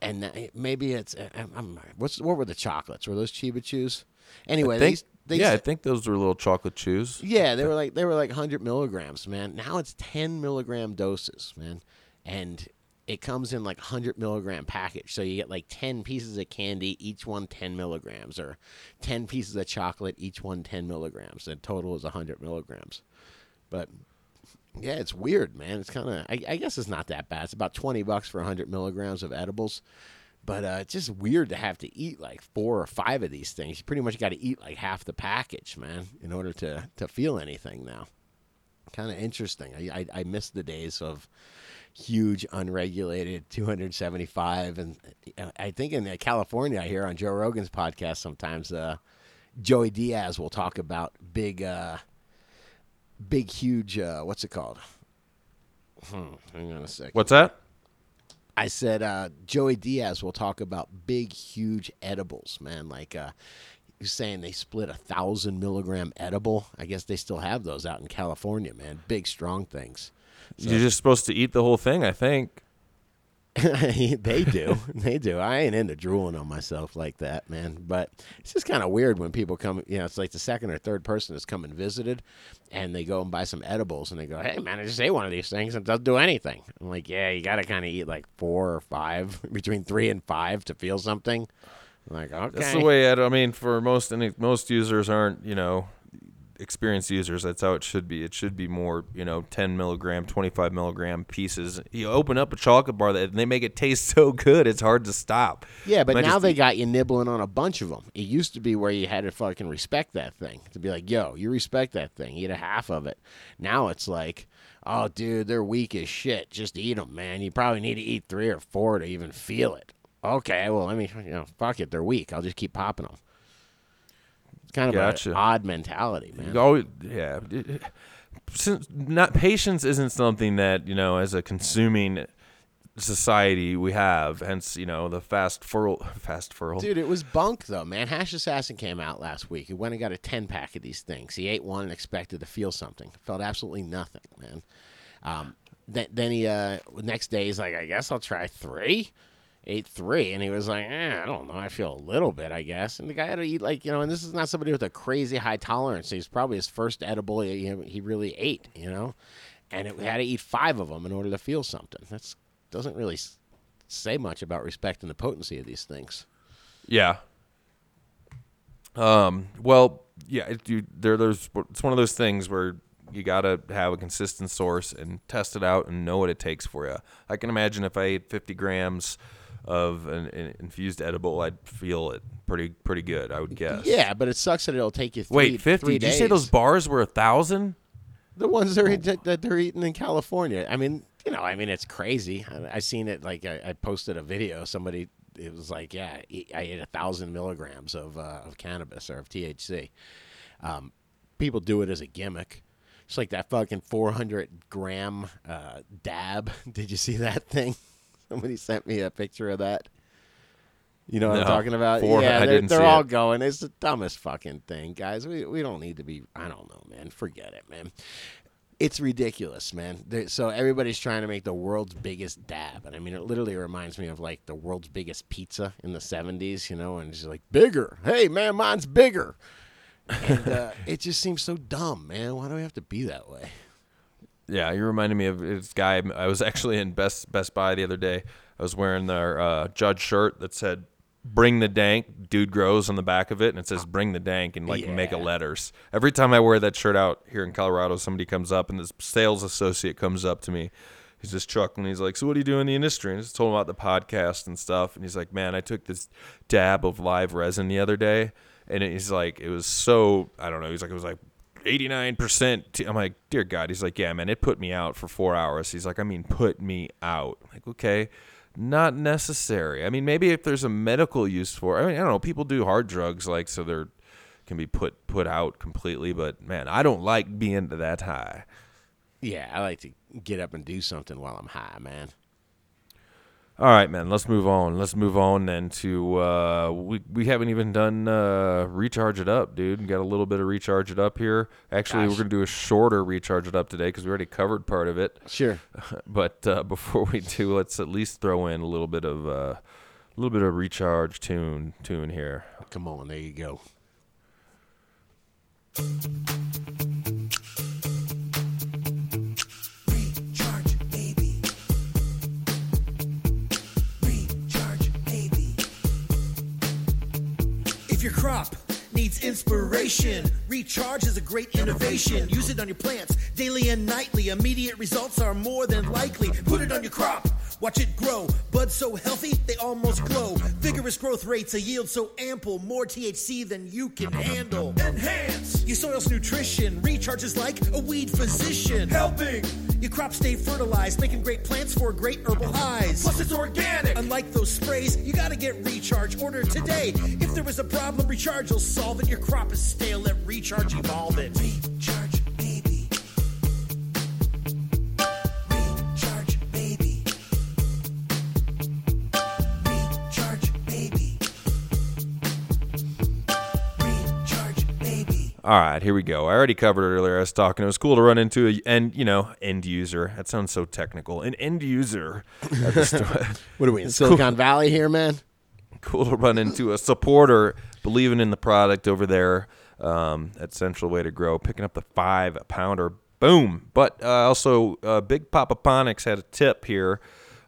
and maybe it's uh, I'm, I'm- what's what were the chocolates? Were those Chiba chews? Anyway, I think, they, they yeah, I think those were little chocolate chews. yeah, they were like they were like 100 milligrams, man. Now it's 10 milligram doses, man, and it comes in like 100 milligram package. So you get like 10 pieces of candy, each one 10 milligrams, or 10 pieces of chocolate, each one 10 milligrams. The total is 100 milligrams. But yeah, it's weird, man. It's kind of I, I guess it's not that bad. It's about 20 bucks for 100 milligrams of edibles. But uh, it's just weird to have to eat like four or five of these things. You pretty much got to eat like half the package, man, in order to, to feel anything now. Kind of interesting. I, I, I miss the days of huge unregulated 275 and i think in uh, california i hear on joe rogan's podcast sometimes uh, joey diaz will talk about big uh, big huge uh, what's it called hmm, hang on a second What's that? I said uh, Joey Diaz will talk about big, huge edibles, man. Like uh, he was saying, they split a thousand milligram edible. I guess they still have those out in California, man. Big, strong things. You're just supposed to eat the whole thing, I think. they do, they do. I ain't into drooling on myself like that, man. But it's just kind of weird when people come. You know, it's like the second or third person that's come and visited, and they go and buy some edibles, and they go, "Hey, man, I just ate one of these things and it doesn't do anything." I'm like, "Yeah, you got to kind of eat like four or five, between three and five to feel something." I'm like, okay, That's the way. Ed, I mean, for most any, most users aren't you know experienced users. That's how it should be. It should be more you know 10 milligram, 25 milligram pieces. You open up a chocolate bar that and they make it taste so good, it's hard to stop. Yeah, but now just they got you nibbling on a bunch of them. It used to be where you had to fucking respect that thing to be like, yo, you respect that thing, eat a half of it. Now it's like, oh, dude, they're weak as shit. Just eat them, man. You probably need to eat three or four to even feel it. Okay, well, let me, you know, fuck it, they're weak. I'll just keep popping them. Kind of Gotcha. an odd mentality, man. You always, yeah. Since not patience isn't something that you know as a consuming society we have. Hence, you know the fast furl, fast furl. Dude, it was bunk though, man. Hash Assassin came out last week. He went and got a ten pack of these things. He ate one and expected to feel something. Felt absolutely nothing, man. Um, then, then he uh, next day he's like, I guess I'll try three. Ate three, and he was like, eh, I don't know. I feel a little bit, I guess. And the guy had to eat like you know, and this is not somebody with a crazy high tolerance. He's probably his first edible he, he really ate, you know, and it had to eat five of them in order to feel something. That's doesn't really say much about respecting the potency of these things. Yeah. Um. Well, yeah. You, there, there's. It's one of those things where you gotta have a consistent source and test it out and know what it takes for you. I can imagine if I ate 50 grams of an, an infused edible, I'd feel it pretty pretty good. I would guess. Yeah, but it sucks that it'll take you three, Wait, 50? three Did you say those bars were a thousand? the ones they're, that, that they're eating in California. I mean, you know, I mean, it's crazy. I, I seen it. Like I, I posted a video. Somebody, it was like, yeah, I ate a thousand milligrams of uh, of cannabis or of THC. Um, people do it as a gimmick. It's like that fucking 400 gram uh, dab. Did you see that thing? Somebody sent me a picture of that. You know what I'm No. talking about? Four- yeah, I they're, didn't they're see all it. going. It's the dumbest fucking thing, guys. We we don't need to be. I don't know, man. Forget it, man. It's ridiculous, man. There, so everybody's trying to make the world's biggest dab, and I mean, it literally reminds me of like the world's biggest pizza in the '70s, you know, and it's just like bigger. Hey, man, mine's bigger. And uh, it just seems so dumb, man. Why do we have to be that way? Yeah, you reminded me of this guy. I was actually in Best Best Buy the other day. I was wearing their uh, Judge shirt that said "Bring the Dank." Dude grows on the back of it, and it says "Bring the Dank" in like mega letters. Every time I wear that shirt out here in Colorado, somebody comes up, and this sales associate comes up to me. he's just chuckling. He's like, "So what do you do in the industry?" And I just told him about the podcast and stuff. And he's like, "Man, I took this dab of live resin the other day, and he's like, it was so I don't know. He's like, it was like." 89% I'm like dear god. He's like yeah man it put me out for 4 hours. He's like I mean put me out. I'm like okay. Not necessary. I mean maybe if there's a medical use for I mean I don't know people do hard drugs like so they're can be put put out completely but man I don't like being that high. Yeah, I like to get up and do something while I'm high, man. All right, man. Let's move on. Let's move on then to uh, we we haven't even done uh, recharge it up, dude. We got a little bit of recharge it up here. Actually, we're gonna do a shorter recharge it up today because we already covered part of it. Sure. But uh, before we do, let's at least throw in a little bit of uh, a little bit of recharge tune tune here. Come on, there you go. Your crop needs inspiration, Recharge is a great innovation. Use it on your plants daily and nightly. Immediate results are more than likely. Put it on your crop. Watch it grow. Buds so healthy, they almost glow. Vigorous growth rates, a yield so ample. More THC than you can handle. Enhance your soil's nutrition. Recharge is like a weed physician. Helping your crop stay fertilized, making great plants for great herbal highs. Plus, it's organic. Unlike those sprays, you gotta get Recharge. Order today. If there was a problem, Recharge will solve it. Your crop is stale, let Recharge evolve it. All right, here we go. I already covered it earlier. I was talking. It was cool to run into a and you know end user. That sounds so technical. An end user. at the store. What are we in Silicon Valley here, man? cool to run into a supporter believing in the product over there um, at Central Way to Grow, picking up the five pounder. Boom. But uh, also, uh, Big Papa Ponics had a tip here.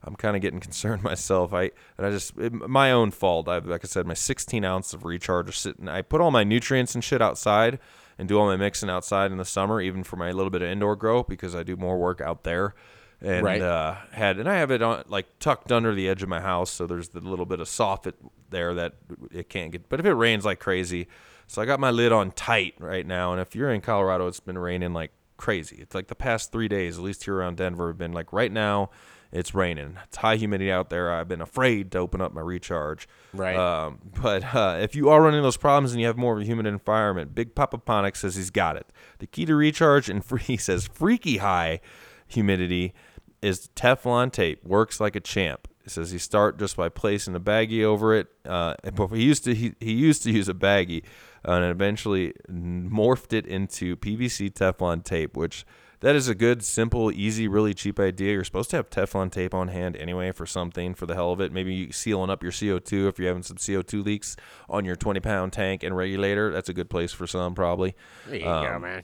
I'm kind of getting concerned myself. I and I just it, my own fault. I like I said, my 16 ounce of recharge sitting. I put all my nutrients and shit outside and do all my mixing outside in the summer, even for my little bit of indoor grow because I do more work out there and Right. uh, had and I have it on like tucked under the edge of my house, so there's the little bit of soffit there that it can't get. But if it rains like crazy, so I got my lid on tight right now. And if you're in Colorado, it's been raining like crazy. It's like the past three days, at least here around Denver, have been like right now. It's raining. It's high humidity out there. I've been afraid to open up my recharge. Right. Um, but uh, if you are running those problems and you have more of a humid environment, Big Papa Ponic says he's got it. The key to recharge and free, he says freaky high humidity is Teflon tape. Works like a champ. He says he start just by placing a baggie over it. Uh, but he used to he, he used to use a baggie, uh, and eventually morphed it into PVC Teflon tape, which that is a good, simple, easy, really cheap idea. You're supposed to have Teflon tape on hand anyway for something for the hell of it. Maybe sealing up your CO2 if you're having some CO2 leaks on your 20 pound tank and regulator. That's a good place for some probably. There you go, man.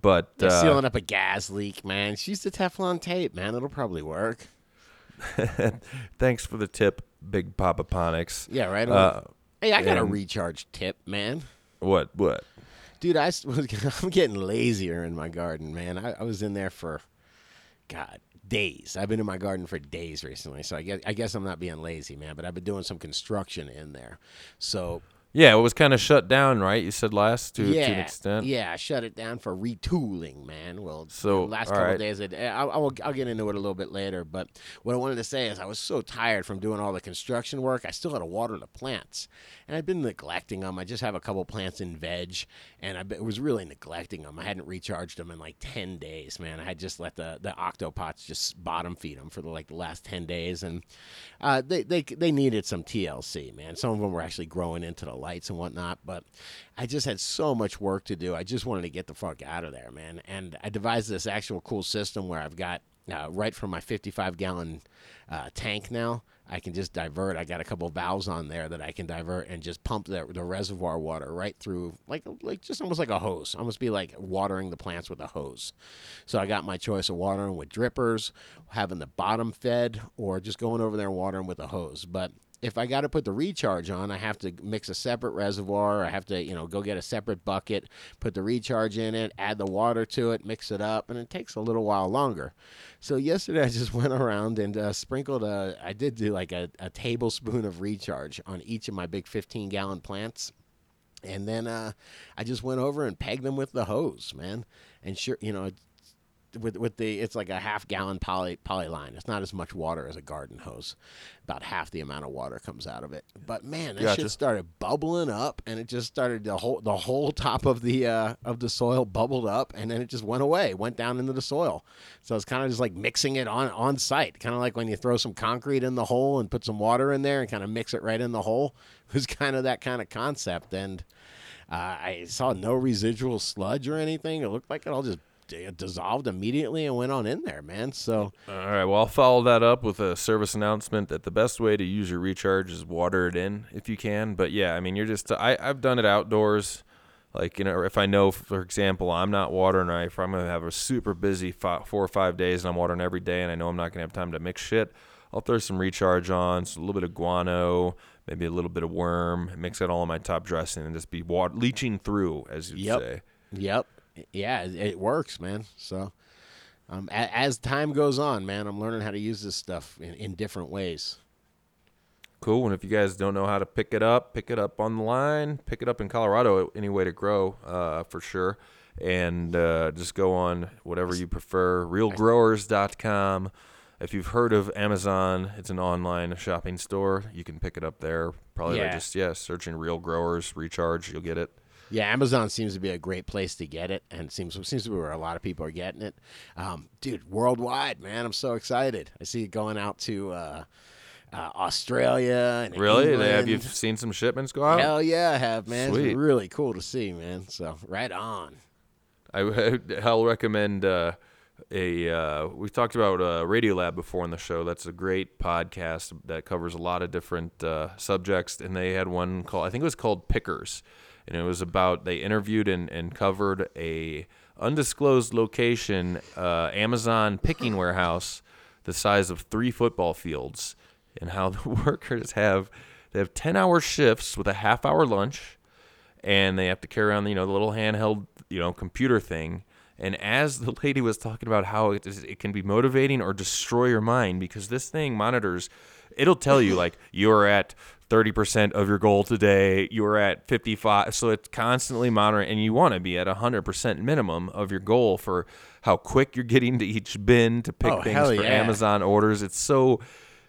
But uh, sealing up a gas leak, man. Just use the Teflon tape, man. It'll probably work. thanks for the tip, Big Papa Ponics. Yeah, right. Uh, hey, I got a recharge tip, man. What? What? Dude, I was, I'm getting lazier in my garden, man. I, I was in there for, God, days. I've been in my garden for days recently, so I guess I guess I'm not being lazy, man. But I've been doing some construction in there, so Yeah, it was kind of shut down, right? You said last to, yeah, to an extent. yeah, I shut it down for retooling, man. Well, So, the last couple right. days, it, I'll, I'll, I'll get into it a little bit later. But what I wanted to say is, I was so tired from doing all the construction work. I still had to water the plants, and I've been neglecting them. I just have a couple plants in veg, and I was really neglecting them. I hadn't recharged them in like ten days, man. I had just let the the octopots just bottom feed them for the, like the last ten days, and uh, they they they needed some TLC, man. Some of them were actually growing into the lights and whatnot, but I just had so much work to do. I just wanted to get the fuck out of there, man. And I devised this actual cool system where I've got uh, right from my 55 gallon uh, tank now. I can just divert. I got a couple valves on there that I can divert and just pump the, the reservoir water right through, like like just almost like a hose. Almost be like watering the plants with a hose. So I got my choice of watering with drippers, having the bottom fed, or just going over there and watering with a hose. But if I got to put the recharge on, I have to mix a separate reservoir. I have to, you know, go get a separate bucket, put the recharge in it, add the water to it, mix it up, and it takes a little while longer. So yesterday I just went around and uh, sprinkled a. I did do like a, a tablespoon of recharge on each of my big 15 gallon plants. And then uh, I just went over and pegged them with the hose, man. And sure, you know, with with the it's like a half gallon poly poly line. It's not as much water as a garden hose. About half the amount of water comes out of it. But man, that Gotcha. shit started bubbling up, and it just started the whole the whole top of the uh, of the soil bubbled up, and then it just went away, went down into the soil. So it's kind of just like mixing it on on site, kind of like when you throw some concrete in the hole and put some water in there and kind of mix it right in the hole. It was kind of that kind of concept, and. Uh, I saw no residual sludge or anything. It looked like it all just d- dissolved immediately and went on in there, man. So All right. Well, I'll follow that up with a service announcement that the best way to use your recharge is water it in if you can. But yeah, I mean, you're just I I've done it outdoors. Like you know, if I know, for example, I'm not watering, or if I'm gonna have a super busy fi four or five days and I'm watering every day, and I know I'm not gonna have time to mix shit, I'll throw some recharge on, so a little bit of guano, maybe a little bit of worm, mix it all in my top dressing, and just be water leaching through, as you Yep. say. Yep. Yeah, it, it works, man. So, um, a, as time goes on, man, I'm learning how to use this stuff in, in different ways. Cool. And if you guys don't know how to pick it up, pick it up on the line. Pick it up in Colorado. Any way to grow, uh, for sure. And uh, just go on whatever you prefer. RealGrowers.com. If you've heard of Amazon, it's an online shopping store. You can pick it up there. Probably by Yeah. just yeah, searching Real Growers Recharge. You'll get it. Yeah, Amazon seems to be a great place to get it, and seems seems to be where a lot of people are getting it. Um, dude, worldwide, man, I'm so excited. I see it going out to uh, uh, Australia and Really? They, have you seen some shipments go out? Hell yeah, I have, man. Sweet. It's really cool to see, man. So right on. I, I'll recommend uh, a. Uh, we've talked about uh, Radiolab before on the show. That's a great podcast that covers a lot of different uh, subjects. And they had one called, I think it was called Pickers, and it was about they interviewed and, and covered a undisclosed location, uh, Amazon picking warehouse, the size of three football fields, and how the workers have they have ten hour shifts with a half hour lunch and they have to carry around you know the little handheld you know computer thing. And as the lady was talking about how it, is, it can be motivating or destroy your mind because this thing monitors it'll tell you like you're at 30% of your goal today. You're at 55 so it's constantly monitoring and you want to be at 100% minimum of your goal for how quick you're getting to each bin to pick Oh, things for yeah. amazon orders. It's so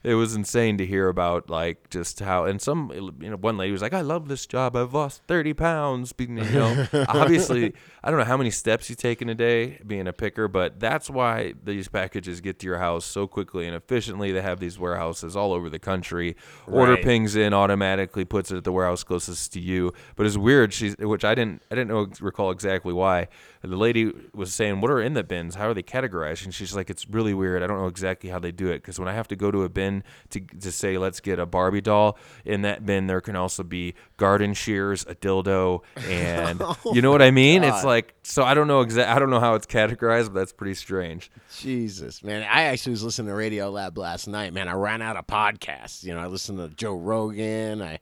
it was insane to hear about like just how and some you know one lady was like i love this job. I've lost 30 pounds you know obviously i don't know how many steps you take in a day being a picker but that's why these packages get to your house so quickly and efficiently. They have these warehouses all over the country. Order Right. pings in automatically puts it at the warehouse closest to you. But it's weird she's which i didn't i didn't know recall exactly why. The lady was saying what are in the bins? How are they categorized? And she's like it's really weird. I don't know exactly how they do it because when i have to go to a bin to, to say let's get a barbie doll in that bin there can also be garden shears a dildo and oh you know what i mean? It's like so i don't know exactly i don't know how it's categorized but that's pretty strange Jesus, man. I actually was listening to Radiolab last night, man. I ran out of podcasts. You know, I listened to Joe Rogan. I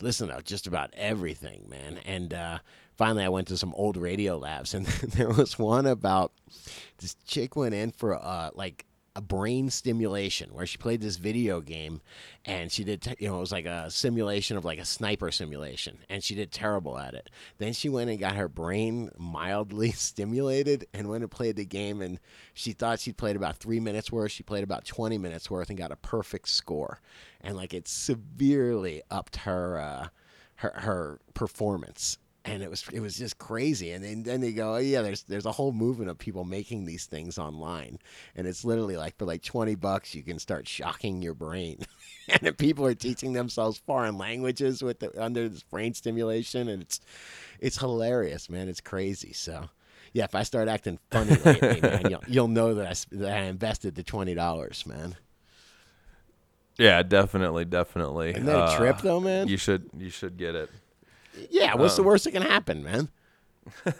listened to just about everything, man. And uh, finally, I went to some old Radiolabs, and there was one about this chick went in for uh, like a brain stimulation where she played this video game and she did te- you know it was like a simulation of like a sniper simulation and she did terrible at it. Then she went and got her brain mildly stimulated and went and played the game and she thought she'd played about three minutes worth she played about 20 minutes worth and got a perfect score. And like it severely upped her uh her her performance and it was it was just crazy. And then, then they go oh yeah there's there's a whole movement of people making these things online. And it's literally like for like 20 bucks you can start shocking your brain. And people are teaching themselves foreign languages with the, under this brain stimulation and it's it's hilarious man. It's crazy. So yeah if i start acting funny lately man you'll, you'll know that I, that I invested the $20 man. Yeah definitely definitely. Isn't that a trip, uh, though, man? you should you should get it yeah what's the worst that can happen man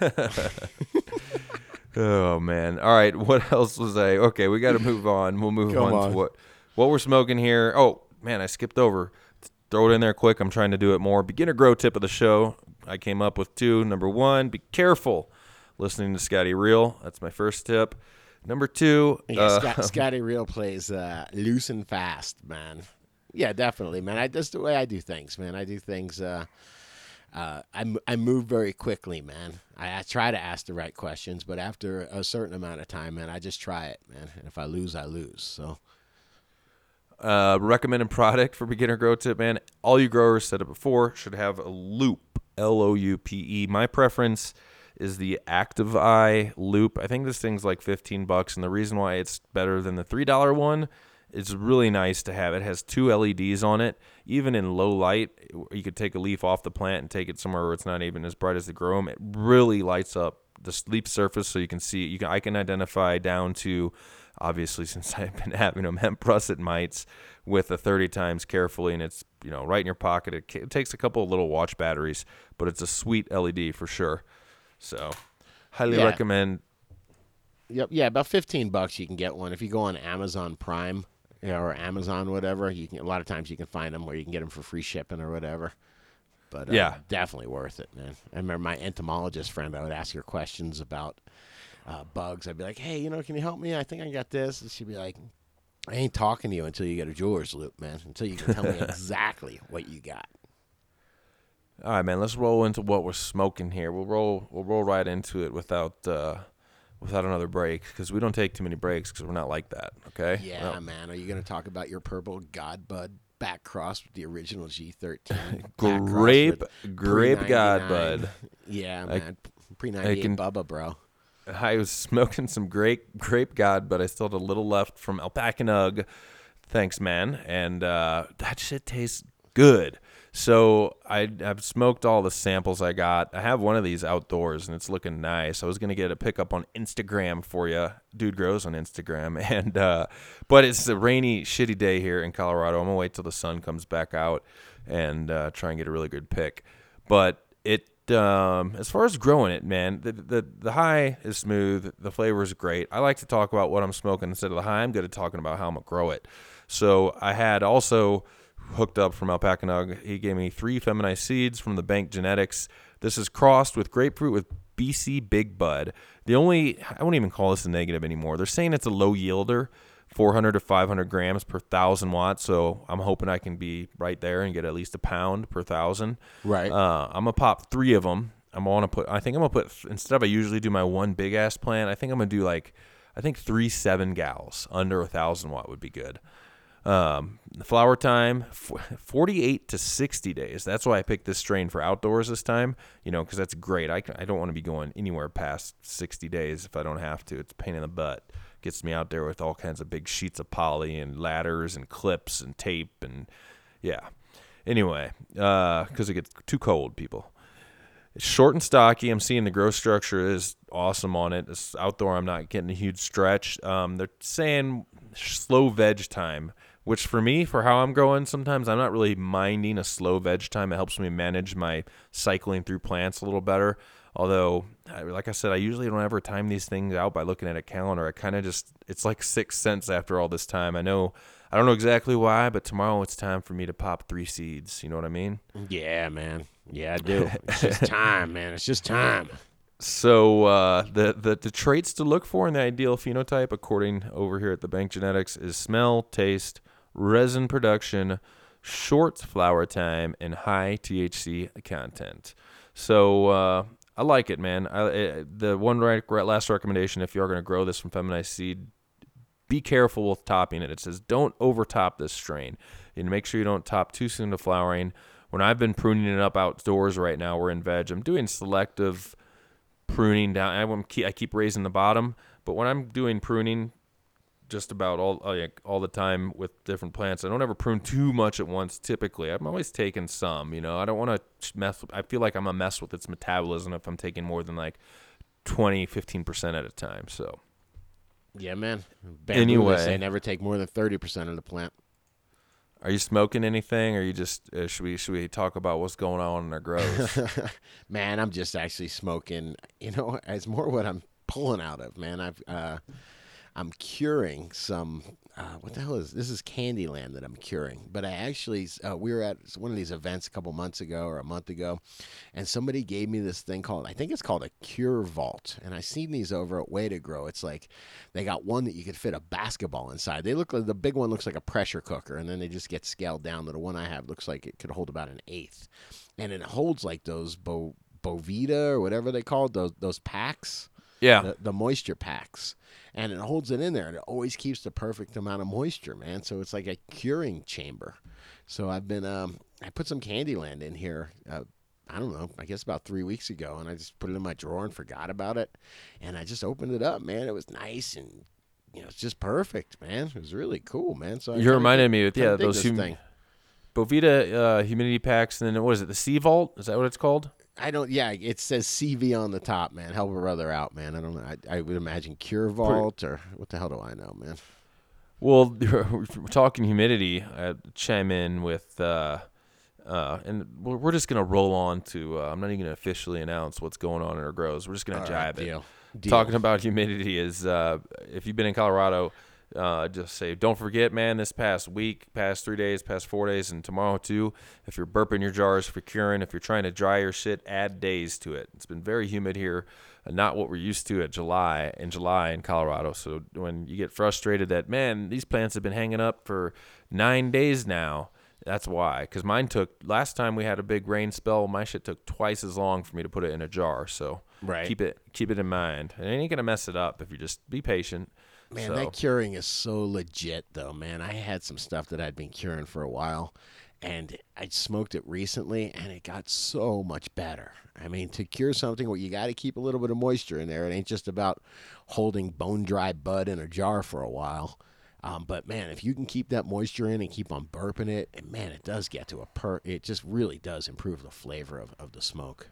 Oh man! All right, what else was I? Okay, we got to move on. We'll move on, on. to what what we're smoking here. Oh man, I skipped over throw it in there quick. I'm trying to do it more. Beginner grow tip of the show. I came up with two. Number one, be careful listening to Scotty Real. That's my first tip. Number two, Yeah, uh, Scott, Scotty Real plays uh, loose and fast, man. Yeah, definitely, man. I that's the way I do things, man. I do things. Uh, uh, I I move very quickly, man. I, I try to ask the right questions, but after a certain amount of time, man, I just try it, man. And if I lose, I lose. So uh, recommended product for beginner grow tip, man. All you growers said it before should have a loupe, L O U P E. My preference is the Active Eye loupe. I think this thing's like 15 bucks, and the reason why it's better than the three dollar one. It's really nice to have. It has two LEDs on it. Even in low light, you could take a leaf off the plant and take it somewhere where it's not even as bright as the grow 'em. It really lights up the leaf surface, so you can see. You can I can identify down to obviously since I've been having them hemp russet mites with a 30 times carefully and it's you know right in your pocket it, it takes a couple of little watch batteries but it's a sweet led for sure so highly Yeah. recommend Yep, yeah, about fifteen bucks you can get one if you go on Amazon Prime you know, or Amazon whatever. You can a lot of times you can find them where you can get them for free shipping or whatever. But uh, Yeah. definitely worth it, man. I remember my entomologist friend. I would ask her questions about uh, bugs. I'd be like, "Hey, you know, can you help me? I think I got this." And she'd be like, "I ain't talking to you until you get a jeweler's loupe, man. Until you can tell me exactly what you got." all right man let's roll into what we're smoking here we'll roll we'll roll right into it without uh without another break because we don't take too many breaks because we're not like that okay Yeah, man. Are you going to talk about your purple Godbud back cross with the original G13? grape grape god bud Yeah, man. Pre 98 Bubba, bro. I was smoking some grape grape god, but I still had a little left from Alpaca Nug. Thanks, man. And uh, that shit tastes good. So I, I've smoked all the samples I got. I have one of these outdoors, and it's looking nice. I was gonna get a pickup on Instagram for you. Dude grows on Instagram, and uh, but it's a rainy, shitty day here in Colorado. I'm gonna wait till the sun comes back out and uh, try and get a really good pick. But it um, as far as growing it, man, the, the the high is smooth. The flavor is great. I like to talk about what I'm smoking instead of the high. I'm good at talking about how I'm gonna grow it. So I had also hooked up from Alpaca Nug. He gave me three feminized seeds from the Bank Genetics. This is crossed with grapefruit with BC Big Bud. The only I won't even call this a negative anymore. They're saying it's a low yielder. 400 to 500 grams per thousand watts. So I'm hoping I can be right there and get at least a pound per thousand. Right. Uh, I'm gonna pop three of them. I'm gonna put. I think I'm gonna put instead of I usually do my one big ass plant. I think I'm gonna do like, I think three seven gals under a thousand watt would be good. Um, the flower time, 48 to 60 days. That's why I picked this strain for outdoors this time, you know, because that's great. I, I don't want to be going anywhere past 60 days if I don't have to. It's pain in the butt. Gets me out there with all kinds of big sheets of poly and ladders and clips and tape and yeah. Anyway, because it gets too cold, people. It's short and stocky. I'm seeing the growth structure is awesome on it. It's outdoor. I'm not getting a huge stretch. Um, they're saying slow veg time, which for me, for how I'm growing, sometimes I'm not really minding a slow veg time. It helps me manage my cycling through plants a little better. Although, like I said, I usually don't ever time these things out by looking at a calendar. I kind of just, it's like sixth sense after all this time. I know, I don't know exactly why, but tomorrow it's time for me to pop three seeds. You know what I mean? Yeah, man. Yeah, I do. It's just time, man. It's just time. So uh, the, the the traits to look for in the ideal phenotype, according over here at the Bank Genetics, is smell, taste, resin production, short flower time, and high THC content. So uh, I like it, man. I, the one right, last recommendation, if you are going to grow this from feminized seed, be careful with topping it. It says don't overtop this strain. And make sure you don't top too soon to flowering. When I've been pruning it up outdoors right now, we're in veg. I'm doing selective pruning down. I keep raising the bottom, but when I'm doing pruning, just about all like, all the time with different plants, I don't ever prune too much at once. Typically, I'm always taking some. You know, I don't want to mess. With, I feel like I'm a mess with its metabolism if I'm taking more than like 20, 15 percent at a time. So Yeah, man. Bamboo, Anyway. they say never take more than 30% of the plant. Are you smoking anything, or you just uh, should we should we talk about what's going on in our grows? man, I'm just actually smoking. You know, it's more what I'm pulling out of, man. I've uh, I'm curing some. Uh, what the hell is this? Is Candyland that I'm curing? But I actually uh, we were at one of these events a couple months ago or a month ago, and somebody gave me this thing called I think it's called a Cure Vault, and I seen these over at Way to Grow. It's like they got one that you could fit a basketball inside. They look like the big one looks like a pressure cooker, and then they just get scaled down to the one I have looks like it could hold about an eighth, and it holds like those Bo Boveda or whatever they call it, those those packs Yeah. the, the moisture packs and it holds it in there and it always keeps the perfect amount of moisture man so it's like a curing chamber so i've been um i put some candyland in here uh, i don't know i guess about three weeks ago and i just put it in my drawer and forgot about it and i just opened it up man it was nice and you know it's just perfect man it was really cool man so I You reminded dig- me of yeah those hum- Boveda uh, humidity packs, and then what is it? The CVault? Is that what it's called? I don't. Yeah, it says CV on the top, man. Help a brother out, man. I don't know. I, I would imagine Cure Vault or what the hell do I know, man? Well, we're talking humidity. I chime in with, uh, uh, and we're we're just gonna roll on to. Uh, I'm not even gonna officially announce what's going on in our grows. We're just gonna All jive right, it. deal. Deal. Talking about humidity is, uh, if you've been in Colorado, uh, just say don't forget, man. This past week, past three days, past four days, and tomorrow too. If you're burping your jars, you're curing, if you're trying to dry your shit, add days to it. It's been very humid here, not what we're used to at July in July in Colorado. So when you get frustrated that man, these plants have been hanging up for nine days now. That's why, because mine took last time we had a big rain spell. My shit took twice as long for me to put it in a jar. So Right. keep it keep it in mind. And it ain't gonna mess it up if you just be patient. Man, So- that curing is so legit, though, man. I had some stuff that I'd been curing for a while, and I smoked it recently, and it got so much better. I mean, to cure something, well, you got to keep a little bit of moisture in there. It ain't just about holding bone dry bud in a jar for a while. Um, but man, if you can keep that moisture in and keep on burping it, and man, it does get to a per. It just really does improve the flavor of, of the smoke.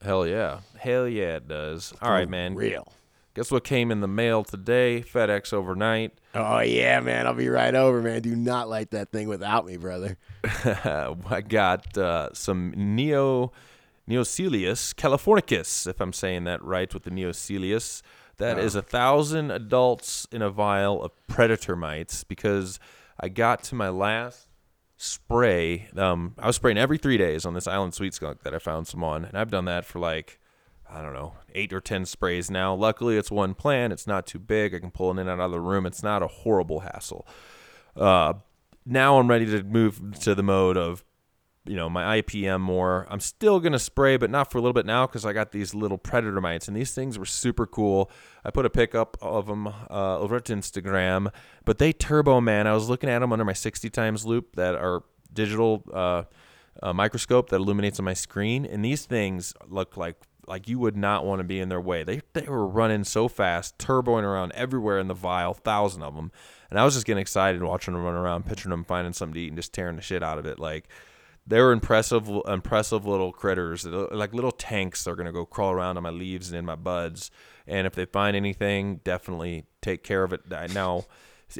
Hell yeah, hell yeah, it does. All right, man. Real. Guess what came in the mail today? FedEx overnight. Oh yeah, man. I'll be right over, man. Do not light that thing without me, brother. I got uh, some Neo Neoseiulus californicus, if I'm saying that right, with the Neoseiulus. That is a thousand adults in a vial of predator mites because I got to my last spray. Um, I was spraying every three days on this island sweet skunk that I found some on, and I've done that for like I don't know eight or ten sprays now. Luckily, it's one plant. It's not too big. I can pull it in and out of the room. It's not a horrible hassle. Uh, now I'm ready to move to the mode of you know my IPM more. I'm still gonna spray, but not for a little bit now because I got these little predator mites, and these things were super cool. I put a pic up of them uh, over to Instagram, but they turbo man. I was looking at them under my 60 times loupe that are digital uh, uh, microscope that illuminates on my screen, and these things look like like you would not want to be in their way. They they were running so fast, turboing around everywhere in the vial, thousand of them, and I was just getting excited watching them run around, picturing them finding something to eat and just tearing the shit out of it, like they were impressive, impressive little critters, like little tanks. They're gonna go crawl around on my leaves and in my buds. And if they find anything, definitely take care of it. Now,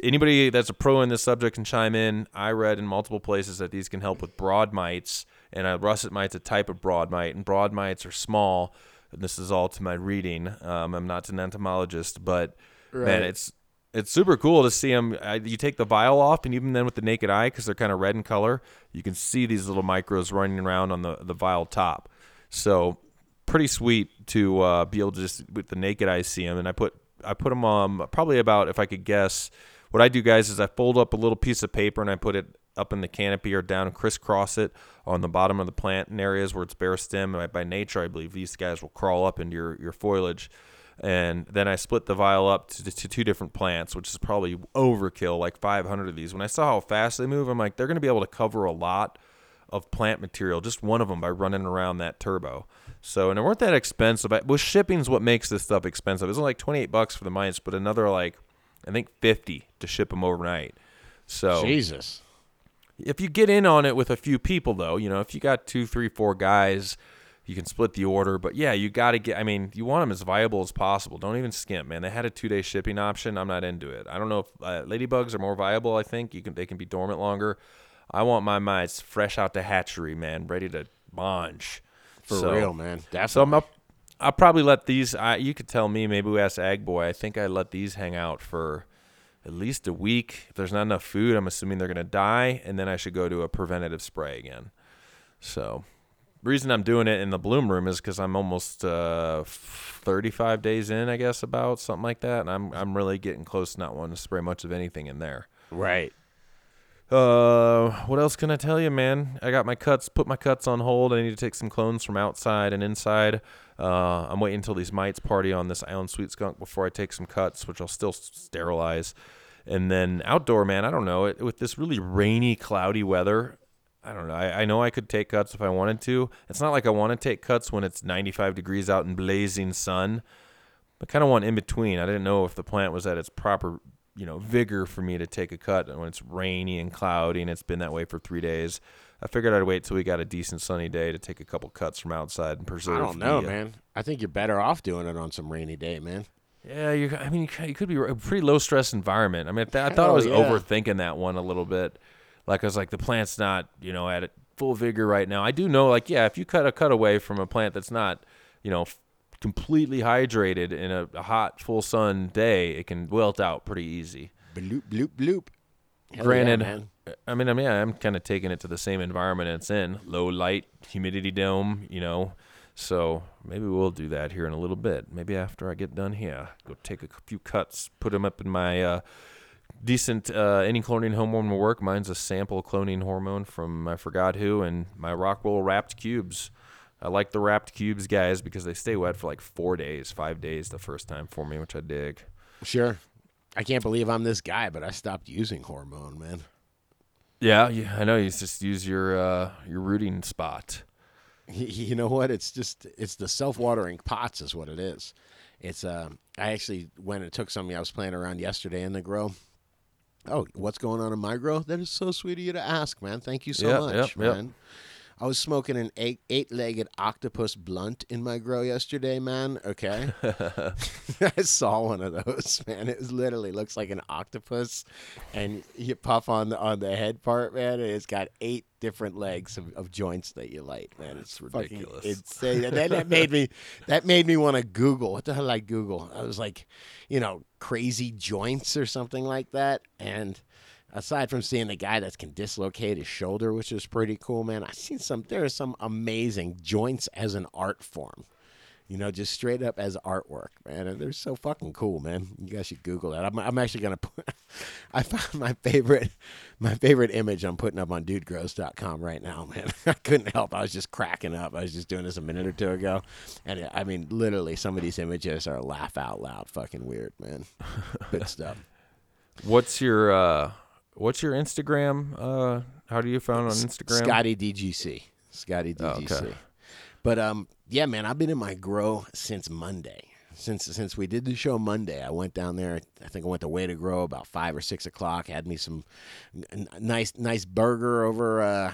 anybody that's a pro in this subject can chime in. I read in multiple places that these can help with broad mites, and a russet mite's a type of broad mite, and broad mites are small. And this is all to my reading. Um, I'm not an entomologist, but man, it's it's super cool to see them. Uh, you take the vial off, and even then with the naked eye, because they're kind of red in color, you can see these little micros running around on the the vial top. So pretty sweet to uh, be able to just with the naked eye see them. And I put I put them on probably about if I could guess. What I do, guys, is I fold up a little piece of paper and I put it up in the canopy or down crisscross it on the bottom of the plant in areas where it's bare stem. By, nature, I believe these guys will crawl up into your, your foliage and then I split the vial up to, to two different plants, which is probably overkill, like 500 of these. When I saw how fast they move, I'm like, they're going to be able to cover a lot of plant material, just one of them by running around that turbo. So, and they weren't that expensive. I, well, shipping's what makes this stuff expensive. It's like 28 bucks for the mites, but another like, I think 50 to ship them overnight. So, Jesus. If you get in on it with a few people though you know if you got two three four guys you can split the order but yeah you got to get i mean you want them as viable as possible don't even skimp man they had a two day shipping option i'm not into it i don't know if uh, ladybugs are more viable i think you can they can be dormant longer i want my mites fresh out the hatchery man ready to munch For So- real, man. Definitely. so I'm up. I'll probably let these. I, you could tell me. Maybe we ask Ag Boy. I think I let these hang out for at least a week. If there's not enough food, I'm assuming they're gonna die, and then I should go to a preventative spray again. So, reason I'm doing it in the bloom room is because I'm almost uh, 35 days in, I guess, about something like that, and I'm I'm really getting close to not wanting to spray much of anything in there. Right. Uh, what else can I tell you, man? I got my cuts, put my cuts on hold. I need to take some clones from outside and inside. Uh, I'm waiting until these mites party on this Island Sweet Skunk before I take some cuts, which I'll still sterilize. And then outdoor, man, I don't know. It, with this really rainy, cloudy weather, I don't know. I, I know I could take cuts if I wanted to. It's not like I want to take cuts when it's 95 degrees out and blazing sun. I kind of want in between. I didn't know if the plant was at its proper, you know, vigor for me to take a cut when it's rainy and cloudy and it's been that way for three days. I figured I'd wait till we got a decent sunny day to take a couple cuts from outside and preserve. I don't know, the, uh, man. I think you're better off doing it on some rainy day, man. Yeah, you. I mean, you, could be a pretty low stress environment. I mean, I, th- I thought I was yeah. overthinking that one a little bit. Like I was like, the plant's not, you know, at full vigor right now. I do know, like, yeah, if you cut a cut away from a plant that's not, you know, completely hydrated in a, a hot full sun day, it can wilt out pretty easy. Bloop, bloop, bloop. Hell yeah, Granted, man. I mean, I mean, I'm kind of taking it to the same environment it's in, low light, humidity dome, you know. So maybe we'll do that here in a little bit. Maybe after I get done here, go take a few cuts, put them up in my uh, decent uh, any cloning hormone will work. Mine's a sample cloning hormone from I forgot who, and my Rockwool wrapped cubes. I like the wrapped cubes, guys, because they stay wet for like four days, five days the first time for me, which I dig. Sure. I can't believe I'm this guy, but I stopped using hormone, man. Yeah, yeah, I know. You just use your uh, your rooting spot. You know what? It's just it's the self-watering pots is what it is. It's uh I actually went and took something I was playing around yesterday in the grow. Oh, what's going on in my grow? That is so sweet of you to ask, man. Thank you so Yep, much, yep, yep. I was smoking an eight eight-legged octopus blunt in my grow yesterday, man. Okay, I saw one of those, man. It was literally looks like an octopus, and you puff on the on the head part, man. And it's got eight different legs of, of joints that you light, man. It's ridiculous. insane. And then that made me that made me want to Google. What the hell I Google? I was like, you know, crazy joints or something like that, and aside from seeing the guy that can dislocate his shoulder, which is pretty cool, man, I've seen some. There are some amazing joints as an art form. You know, just straight up as artwork, man. And they're so fucking cool, man. You guys should Google that. I'm, I'm actually gonna put. I found my favorite, my favorite image. I'm putting up on DudeGrows.com right now, man. I couldn't help. I was just cracking up. I was just doing this a minute or two ago, and I mean, literally, some of these images are laugh out loud, fucking weird, man. Good stuff. What's your uh what's your Instagram? Uh how do you found on Instagram? Scotty DGC. Scotty Oh, DGC. okay. But um, yeah, man, I've been in my grow since Monday. Since since we did the show Monday, I went down there. I think I went to Way to Grow about five or six o'clock. Had me some n- nice nice burger over uh,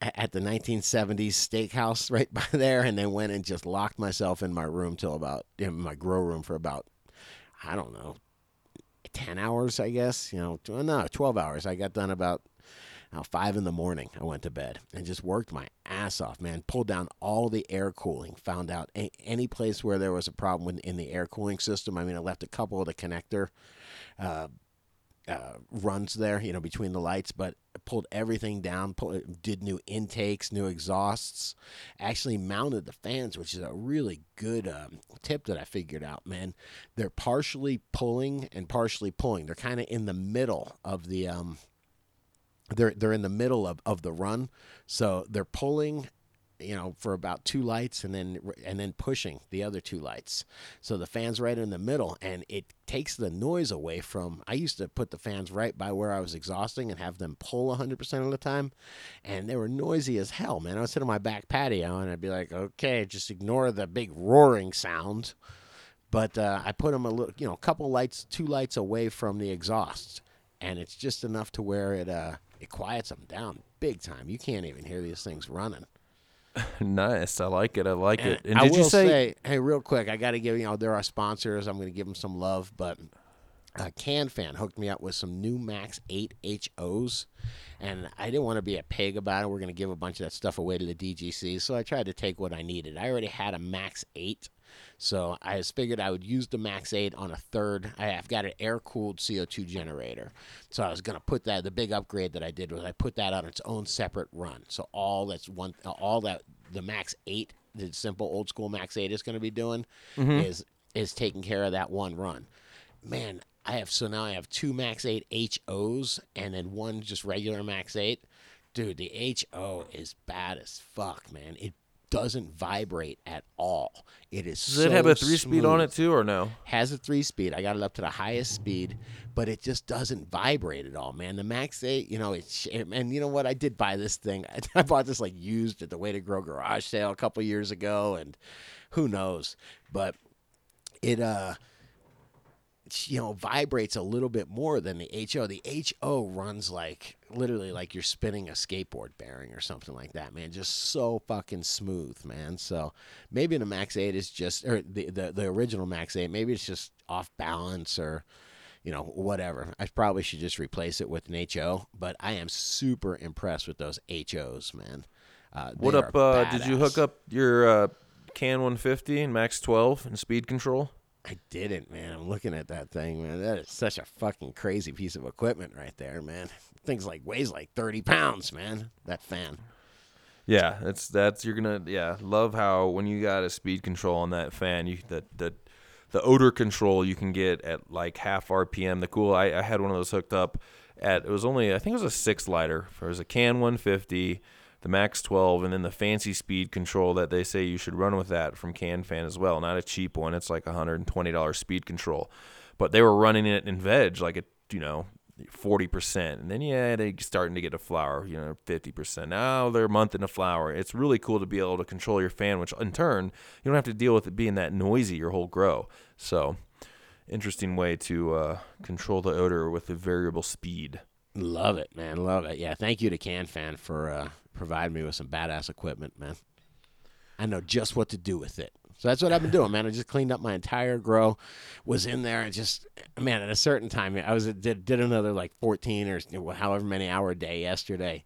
at the 1970s steakhouse right by there, and then went and just locked myself in my room till about in my grow room for about I don't know 10 hours, I guess. You know, no, 12 hours. I got done about now, five in the morning, I went to bed and just worked my ass off, man. Pulled down all the air cooling. Found out any place where there was a problem in the air cooling system. I mean, I left a couple of the connector uh, uh, runs there, you know, between the lights, but pulled everything down. Pulled, did new intakes, new exhausts. Actually mounted the fans, which is a really good um, tip that I figured out, man. They're partially pulling and partially pulling. They're kind of in the middle of the. Um, they're they're in the middle of, of the run, so they're pulling, you know, for about two lights and then and then pushing the other two lights. So the fans right in the middle, and it takes the noise away from. I used to put the fans right by where I was exhausting and have them pull 100% of the time, and they were noisy as hell, man. I would sit on my back patio and I'd be like, okay, just ignore the big roaring sound. But uh, I put them a little, you know, a couple lights, two lights away from the exhaust, and it's just enough to where it uh, it quiets them down big time. You can't even hear these things running. nice. I like it. I like it. And I did will you say, hey, real quick, I got to give you know they're our sponsors. I'm going to give them some love, but uh, Can Fan hooked me up with some new Max 8 HOs, and I didn't want to be a pig about it. We're going to give a bunch of that stuff away to the DGC, so I tried to take what I needed. I already had a Max 8, so I just figured I would use the Max 8 on a third. I, I've got an air cooled CO2 generator, so I was going to put that. The big upgrade that I did was I put that on its own separate run. So all that's one, all that the Max 8, the simple old school Max 8 is going to be doing mm-hmm. is is taking care of that one run man, I have so now I have two Max 8 HOs and then one just regular Max 8. Dude, the HO is bad as fuck, man. It doesn't vibrate at all. It is Does it have a three speed on it too, or no? Has a three speed. I got it up to the highest speed, but it just doesn't vibrate at all, man. The Max 8, you know, it's and you know what? I did buy this thing. I bought this like used at the Way to Grow garage sale a couple years ago, and who knows? But it uh you know vibrates a little bit more than the HO. The HO runs like literally like you're spinning a skateboard bearing or something like that, man. Just so fucking smooth, man. So maybe the Max 8 is just or the the, the original Max 8, maybe it's just off balance or you know, whatever. I probably should just replace it with an HO, but I am super impressed with those HOs, man. Uh, What up? Uh, did you hook up your uh, Can 150 and Max 12 and speed control? I didn't, man. I'm looking at that thing, man. That is such a fucking crazy piece of equipment right there, man. Things like weighs like 30 pounds, man. That fan. Yeah, that's that's you're gonna yeah love how when you got a speed control on that fan, you the the the odor control you can get at like half RPM. The cool I, I had one of those hooked up at it was only I think it was a six lighter. It was a Can 150, the Max 12, and then the fancy speed control that they say you should run with that from CanFan as well. Not a cheap one. It's like a hundred and twenty dollars speed control, but they were running it in veg like a you know forty percent, and then yeah, they're starting to get a flower, you know, fifty percent. Now they're a month in a flower. It's really cool to be able to control your fan, which in turn you don't have to deal with it being that noisy your whole grow. So, interesting way to uh, control the odor with a variable speed. Love it, man. Love it. Yeah, thank you to CanFan for uh, providing me with some badass equipment, man. I know just what to do with it. So that's what I've been doing, man. I just cleaned up my entire grow, was in there, and just man. At a certain time, I was did did another like fourteen or however many hour day yesterday,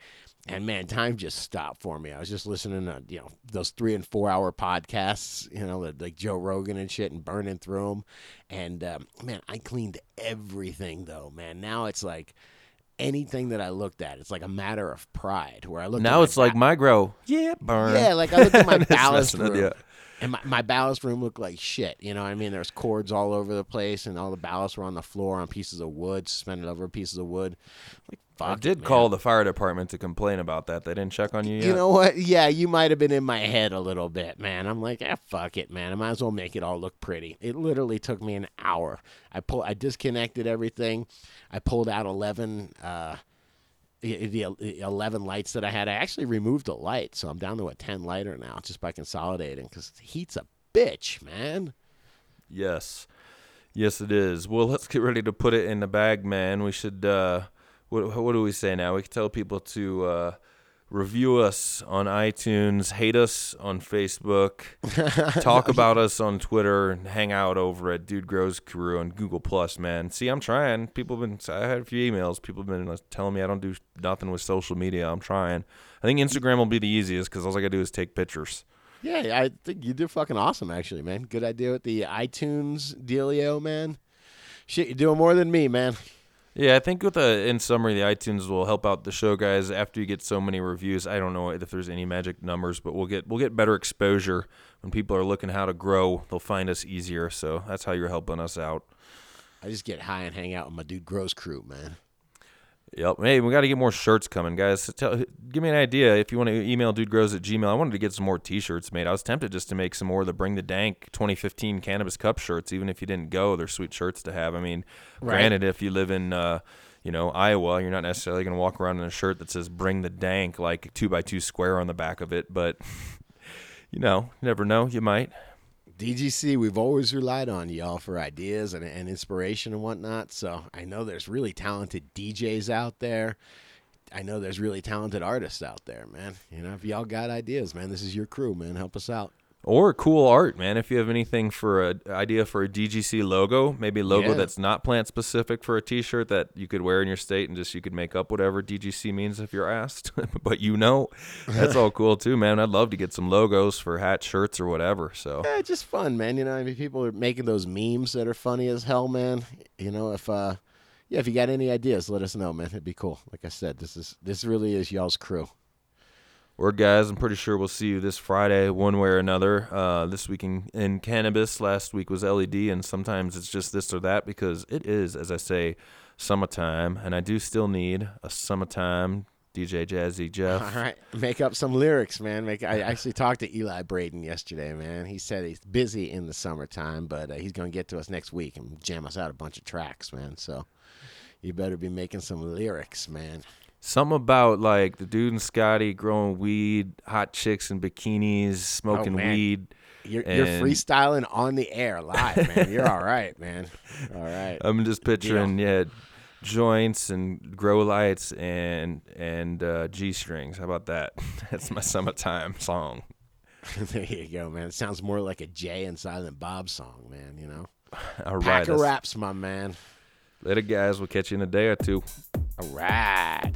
and man, time just stopped for me. I was just listening to you know those three and four hour podcasts, you know, like Joe Rogan and shit, and burning through them. And um, man, I cleaned everything though, man. Now it's like anything that I looked at, it's like a matter of pride. Where I look Now it's like my grow. Yeah, burn. yeah, like I looked at my ballast room, you. and my, my ballast room looked like shit. You know what I mean? There's cords all over the place, and all the ballasts were on the floor on pieces of wood, suspended over pieces of wood. Like. I did call the fire department to complain about that. They didn't check on you yet. You know what? Yeah, you might have been in my head a little bit, man. I'm like, ah, fuck it, man. I might as well make it all look pretty. It literally took me an hour. I pull, I disconnected everything. I pulled out eleven, uh, the, the eleven lights that I had. I actually removed a light, so I'm down to a ten lighter now, just by consolidating. Because heat's a bitch, man. Yes. Yes, it is. Well, let's get ready to put it in the bag, man. We should, uh, what, what do we say now? We can tell people to uh, review us on iTunes, hate us on Facebook, talk about us on Twitter, and hang out over at Dude Grows Crew on Google Plus, man. See, I'm trying. People have been, I had a few emails. People have been uh, telling me I don't do nothing with social media. I'm trying. I think Instagram will be the easiest because all I got to do is take pictures. Yeah, I think you did fucking awesome, actually, man. Good idea with the iTunes dealio, man. Shit, you're doing more than me, man. Yeah, I think with the in summary, the iTunes will help out the show guys after you get so many reviews. I don't know if there's any magic numbers, but we'll get we'll get better exposure when people are looking how to grow. They'll find us easier. So that's how you're helping us out. I just get high and hang out with my Dude Grows Crew, man. Yep. Hey, we got to get more shirts coming, guys. So tell, give me an idea if you want to email dudegrows at gmail. I wanted to get some more T-shirts made. I was tempted just to make some more of the Bring the Dank 2015 Cannabis Cup shirts. Even if you didn't go, they're sweet shirts to have. I mean, granted, if you live in uh, you know Iowa, you're not necessarily going to walk around in a shirt that says Bring the Dank like two by two square on the back of it, but you know, you never know. You might. DGC, we've always relied on y'all for ideas and, and inspiration and whatnot. So I know there's really talented DJs out there. I know there's really talented artists out there, man. You know, if y'all got ideas, man, this is your crew, man. Help us out. Or cool art, man. If you have anything for a idea for a DGC logo, maybe a logo Yeah. that's not plant specific for a T-shirt that you could wear in your state and just you could make up whatever DGC means if you're asked. but you know, that's all cool too, man. I'd love to get some logos for hat shirts, or whatever. So Yeah, just fun, man. You know, I mean, people are making those memes that are funny as hell, man. You know, if uh, yeah, if you got any ideas, let us know, man. It'd be cool. Like I said, this is this really is y'all's crew. Word, guys, I'm pretty sure we'll see you this Friday, one way or another. Uh, this week in, in cannabis, last week was LED, and sometimes it's just this or that because it is, as I say, summertime, and I do still need a summertime DJ Jazzy Jeff. All right, make up some lyrics, man. Make I actually talked to Eli Braden yesterday, man. He said he's busy in the summertime, but uh, he's gonna get to us next week and jam us out a bunch of tracks, man. So you better be making some lyrics, man. Something about like the dude and Scotty growing weed, hot chicks in bikinis, smoking man. weed. You're, you're freestyling on the air live, man. You're all right, man. All right. I'm just picturing, yeah, joints and grow lights and and uh, g strings. How about that? That's my summertime song. there you go, man. It sounds more like a Jay and Silent Bob song, man. You know, All right, pack of raps, my man. later, guys. We'll catch you in a day or two. All right.